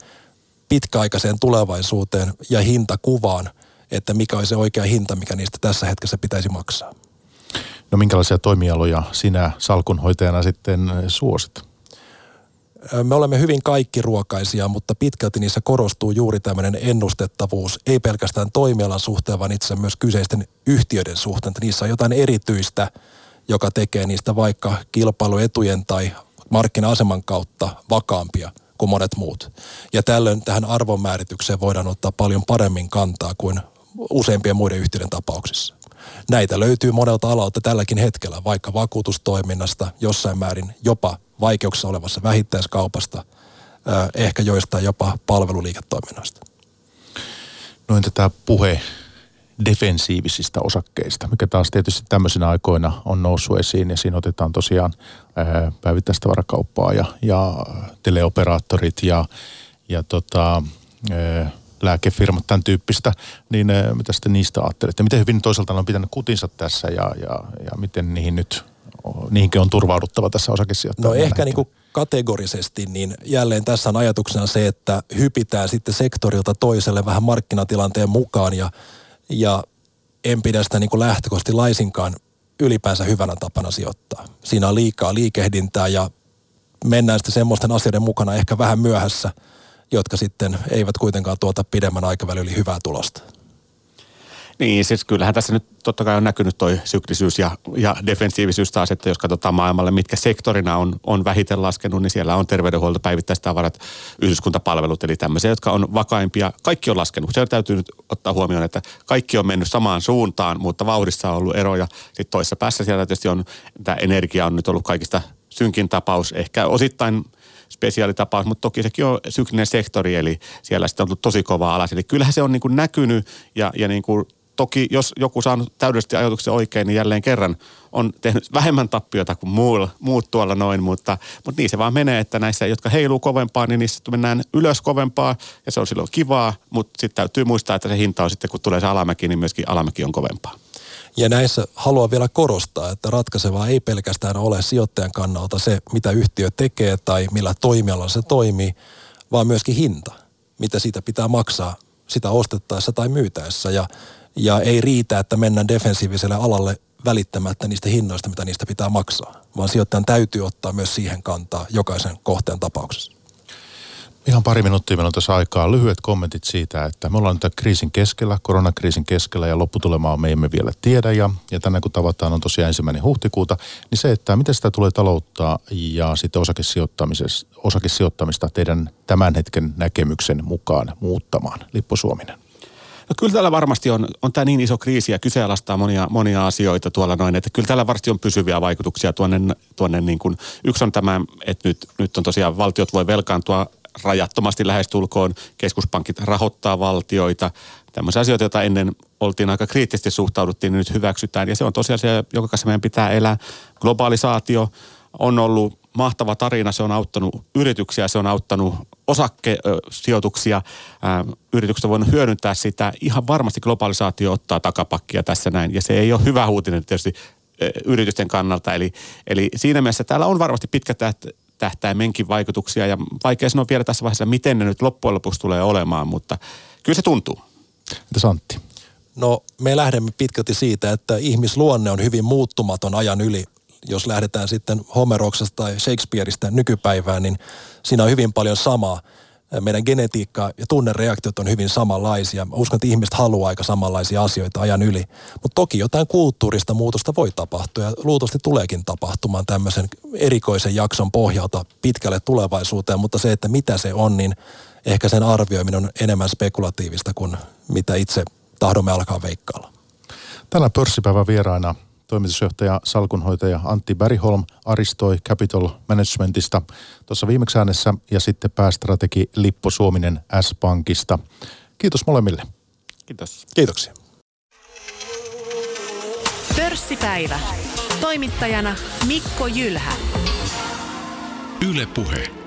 pitkäaikaiseen tulevaisuuteen ja hintakuvaan, että mikä on se oikea hinta, mikä niistä tässä hetkessä pitäisi maksaa. No minkälaisia toimialoja sinä salkunhoitajana sitten suosit? Me olemme hyvin kaikkiruokaisia, mutta pitkälti niissä korostuu juuri tämmöinen ennustettavuus, ei pelkästään toimialan suhteen, vaan itse myös kyseisten yhtiöiden suhteen. Niissä on jotain erityistä, joka tekee niistä vaikka kilpailuetujen tai markkina-aseman kautta vakaampia kuin monet muut. Ja tällöin tähän arvonmääritykseen voidaan ottaa paljon paremmin kantaa kuin useimpien muiden yhtiöiden tapauksissa. Näitä löytyy monelta alalta tälläkin hetkellä, vaikka vakuutustoiminnasta, jossain määrin jopa vaikeuksissa olevassa vähittäiskaupasta, ehkä joistain jopa palveluliiketoiminnasta. No entä tämä puhe defensiivisistä osakkeista, mikä taas tietysti tämmöisinä aikoina on noussut esiin ja siinä otetaan tosiaan päivittäistä varakauppaa ja, ja teleoperaattorit ja, ja tota, lääkefirmat, tämän tyyppistä, niin mitä sitten niistä ajattelette? Miten hyvin toisaalta on pitänyt kutinsa tässä ja, ja, ja miten niihin nyt niihinkin on turvauduttava tässä osakesijoittajana? No ehkä niin kuin kategorisesti, niin jälleen tässä on ajatuksena se, että hypitään sitten sektorilta toiselle vähän markkinatilanteen mukaan ja, ja en pidä sitä niin kuin lähtökohtaisesti laisinkaan ylipäänsä hyvänä tapana sijoittaa. Siinä on liikaa liikehdintää ja mennään sitten semmoisten asioiden mukana ehkä vähän myöhässä, jotka sitten eivät kuitenkaan tuota pidemmän aikavälin hyvää tulosta. Niin, siis kyllähän tässä nyt totta kai on näkynyt toi syklisyys ja, ja defensiivisyys taas, että jos katsotaan maailmalle, mitkä sektorina on, on vähiten laskenut, niin siellä on terveydenhuolto, päivittäistavarat, yhdyskuntapalvelut, eli tämmöisiä, jotka on vakaimpia. Kaikki on laskenut. Se täytyy nyt ottaa huomioon, että kaikki on mennyt samaan suuntaan, mutta vauhdissa on ollut eroja. Sitten toisessa päässä siellä tietysti on, tämä energia on nyt ollut kaikista synkin tapaus, ehkä osittain spesiaalitapaus, mutta toki sekin on syklinen sektori, eli siellä sitten on tullut tosi kova alas. Eli kyllähän se on niin kuin näkynyt ja, ja niin kuin toki jos joku saanut täydellisesti ajatuksen oikein, niin jälleen kerran on tehnyt vähemmän tappiota kuin muut, muut tuolla noin, mutta, mutta niin se vaan menee, että näissä, jotka heiluu kovempaa, niin niissä mennään ylös kovempaa ja se on silloin kivaa, mutta sitten täytyy muistaa, että se hinta on sitten, kun tulee se alamäki, niin myöskin alamäki on kovempaa. Ja näissä haluan vielä korostaa, että ratkaisevaa ei pelkästään ole sijoittajan kannalta se, mitä yhtiö tekee tai millä toimialalla se toimii, vaan myöskin hinta, mitä siitä pitää maksaa sitä ostettaessa tai myytäessä. Ja ja ei riitä, että mennään defensiiviselle alalle välittämättä niistä hinnoista, mitä niistä pitää maksaa, vaan sijoittajan täytyy ottaa myös siihen kantaa jokaisen kohteen tapauksessa. Ihan pari minuuttia meillä on tässä aikaa. Lyhyet kommentit siitä, että me ollaan nyt kriisin keskellä, koronakriisin keskellä ja lopputulemaa me emme vielä tiedä. Ja, ja tänään kun tavataan on tosiaan ensimmäinen huhtikuuta, niin se, että miten sitä tulee taloutta ja sitten osakesijoittamista teidän tämän hetken näkemyksen mukaan muuttamaan. Lippo Suominen. No kyllä täällä varmasti on, on tämä niin iso kriisi ja kyseenalaistaa monia, monia asioita tuolla noin, että kyllä täällä varmasti on pysyviä vaikutuksia tuonne, tuonne niin kuin, yksi on tämä, että nyt, nyt on tosiaan valtiot voi velkaantua rajattomasti lähestulkoon, keskuspankit rahoittaa valtioita, tämmöisiä asioita, joita ennen oltiin aika kriittisesti suhtauduttiin, niin nyt hyväksytään. Ja se on tosiaan se, joka kanssa meidän pitää elää. Globalisaatio on ollut mahtava tarina, se on auttanut yrityksiä, se on auttanut osakkesijoituksia. Yritykset on voinut hyödyntää sitä. Ihan varmasti globalisaatio ottaa takapakkia tässä näin. Ja se ei ole hyvä uutinen tietysti yritysten kannalta. Eli, eli siinä mielessä täällä on varmasti pitkä tähtäimenkin vaikutuksia ja vaikea sanoa vielä tässä vaiheessa, miten ne nyt loppujen lopuksi tulee olemaan, mutta kyllä se tuntuu. Entäs Antti? No me lähdemme pitkälti siitä, että ihmisluonne on hyvin muuttumaton ajan yli jos lähdetään sitten Homeroksesta tai Shakespeareista nykypäivään, niin siinä on hyvin paljon samaa. Meidän genetiikka ja tunnereaktiot on hyvin samanlaisia. Mä uskon, että ihmiset haluaa aika samanlaisia asioita ajan yli. Mutta toki jotain kulttuurista muutosta voi tapahtua ja luultavasti tuleekin tapahtumaan tämmöisen erikoisen jakson pohjalta pitkälle tulevaisuuteen. Mutta se, että mitä se on, niin ehkä sen arvioiminen on enemmän spekulatiivista kuin mitä itse tahdomme alkaa veikkailla. Tänä pörssipäivän vieraina toimitusjohtaja, salkunhoitaja Antti Bäriholm Aristoi Capital Managementista tuossa viimeksi äänessä ja sitten päästrategi Lippo Suominen S-Pankista. Kiitos molemmille. Kiitos. Kiitoksia. Pörssipäivä. Toimittajana Mikko Jylhä. Yle Puhe.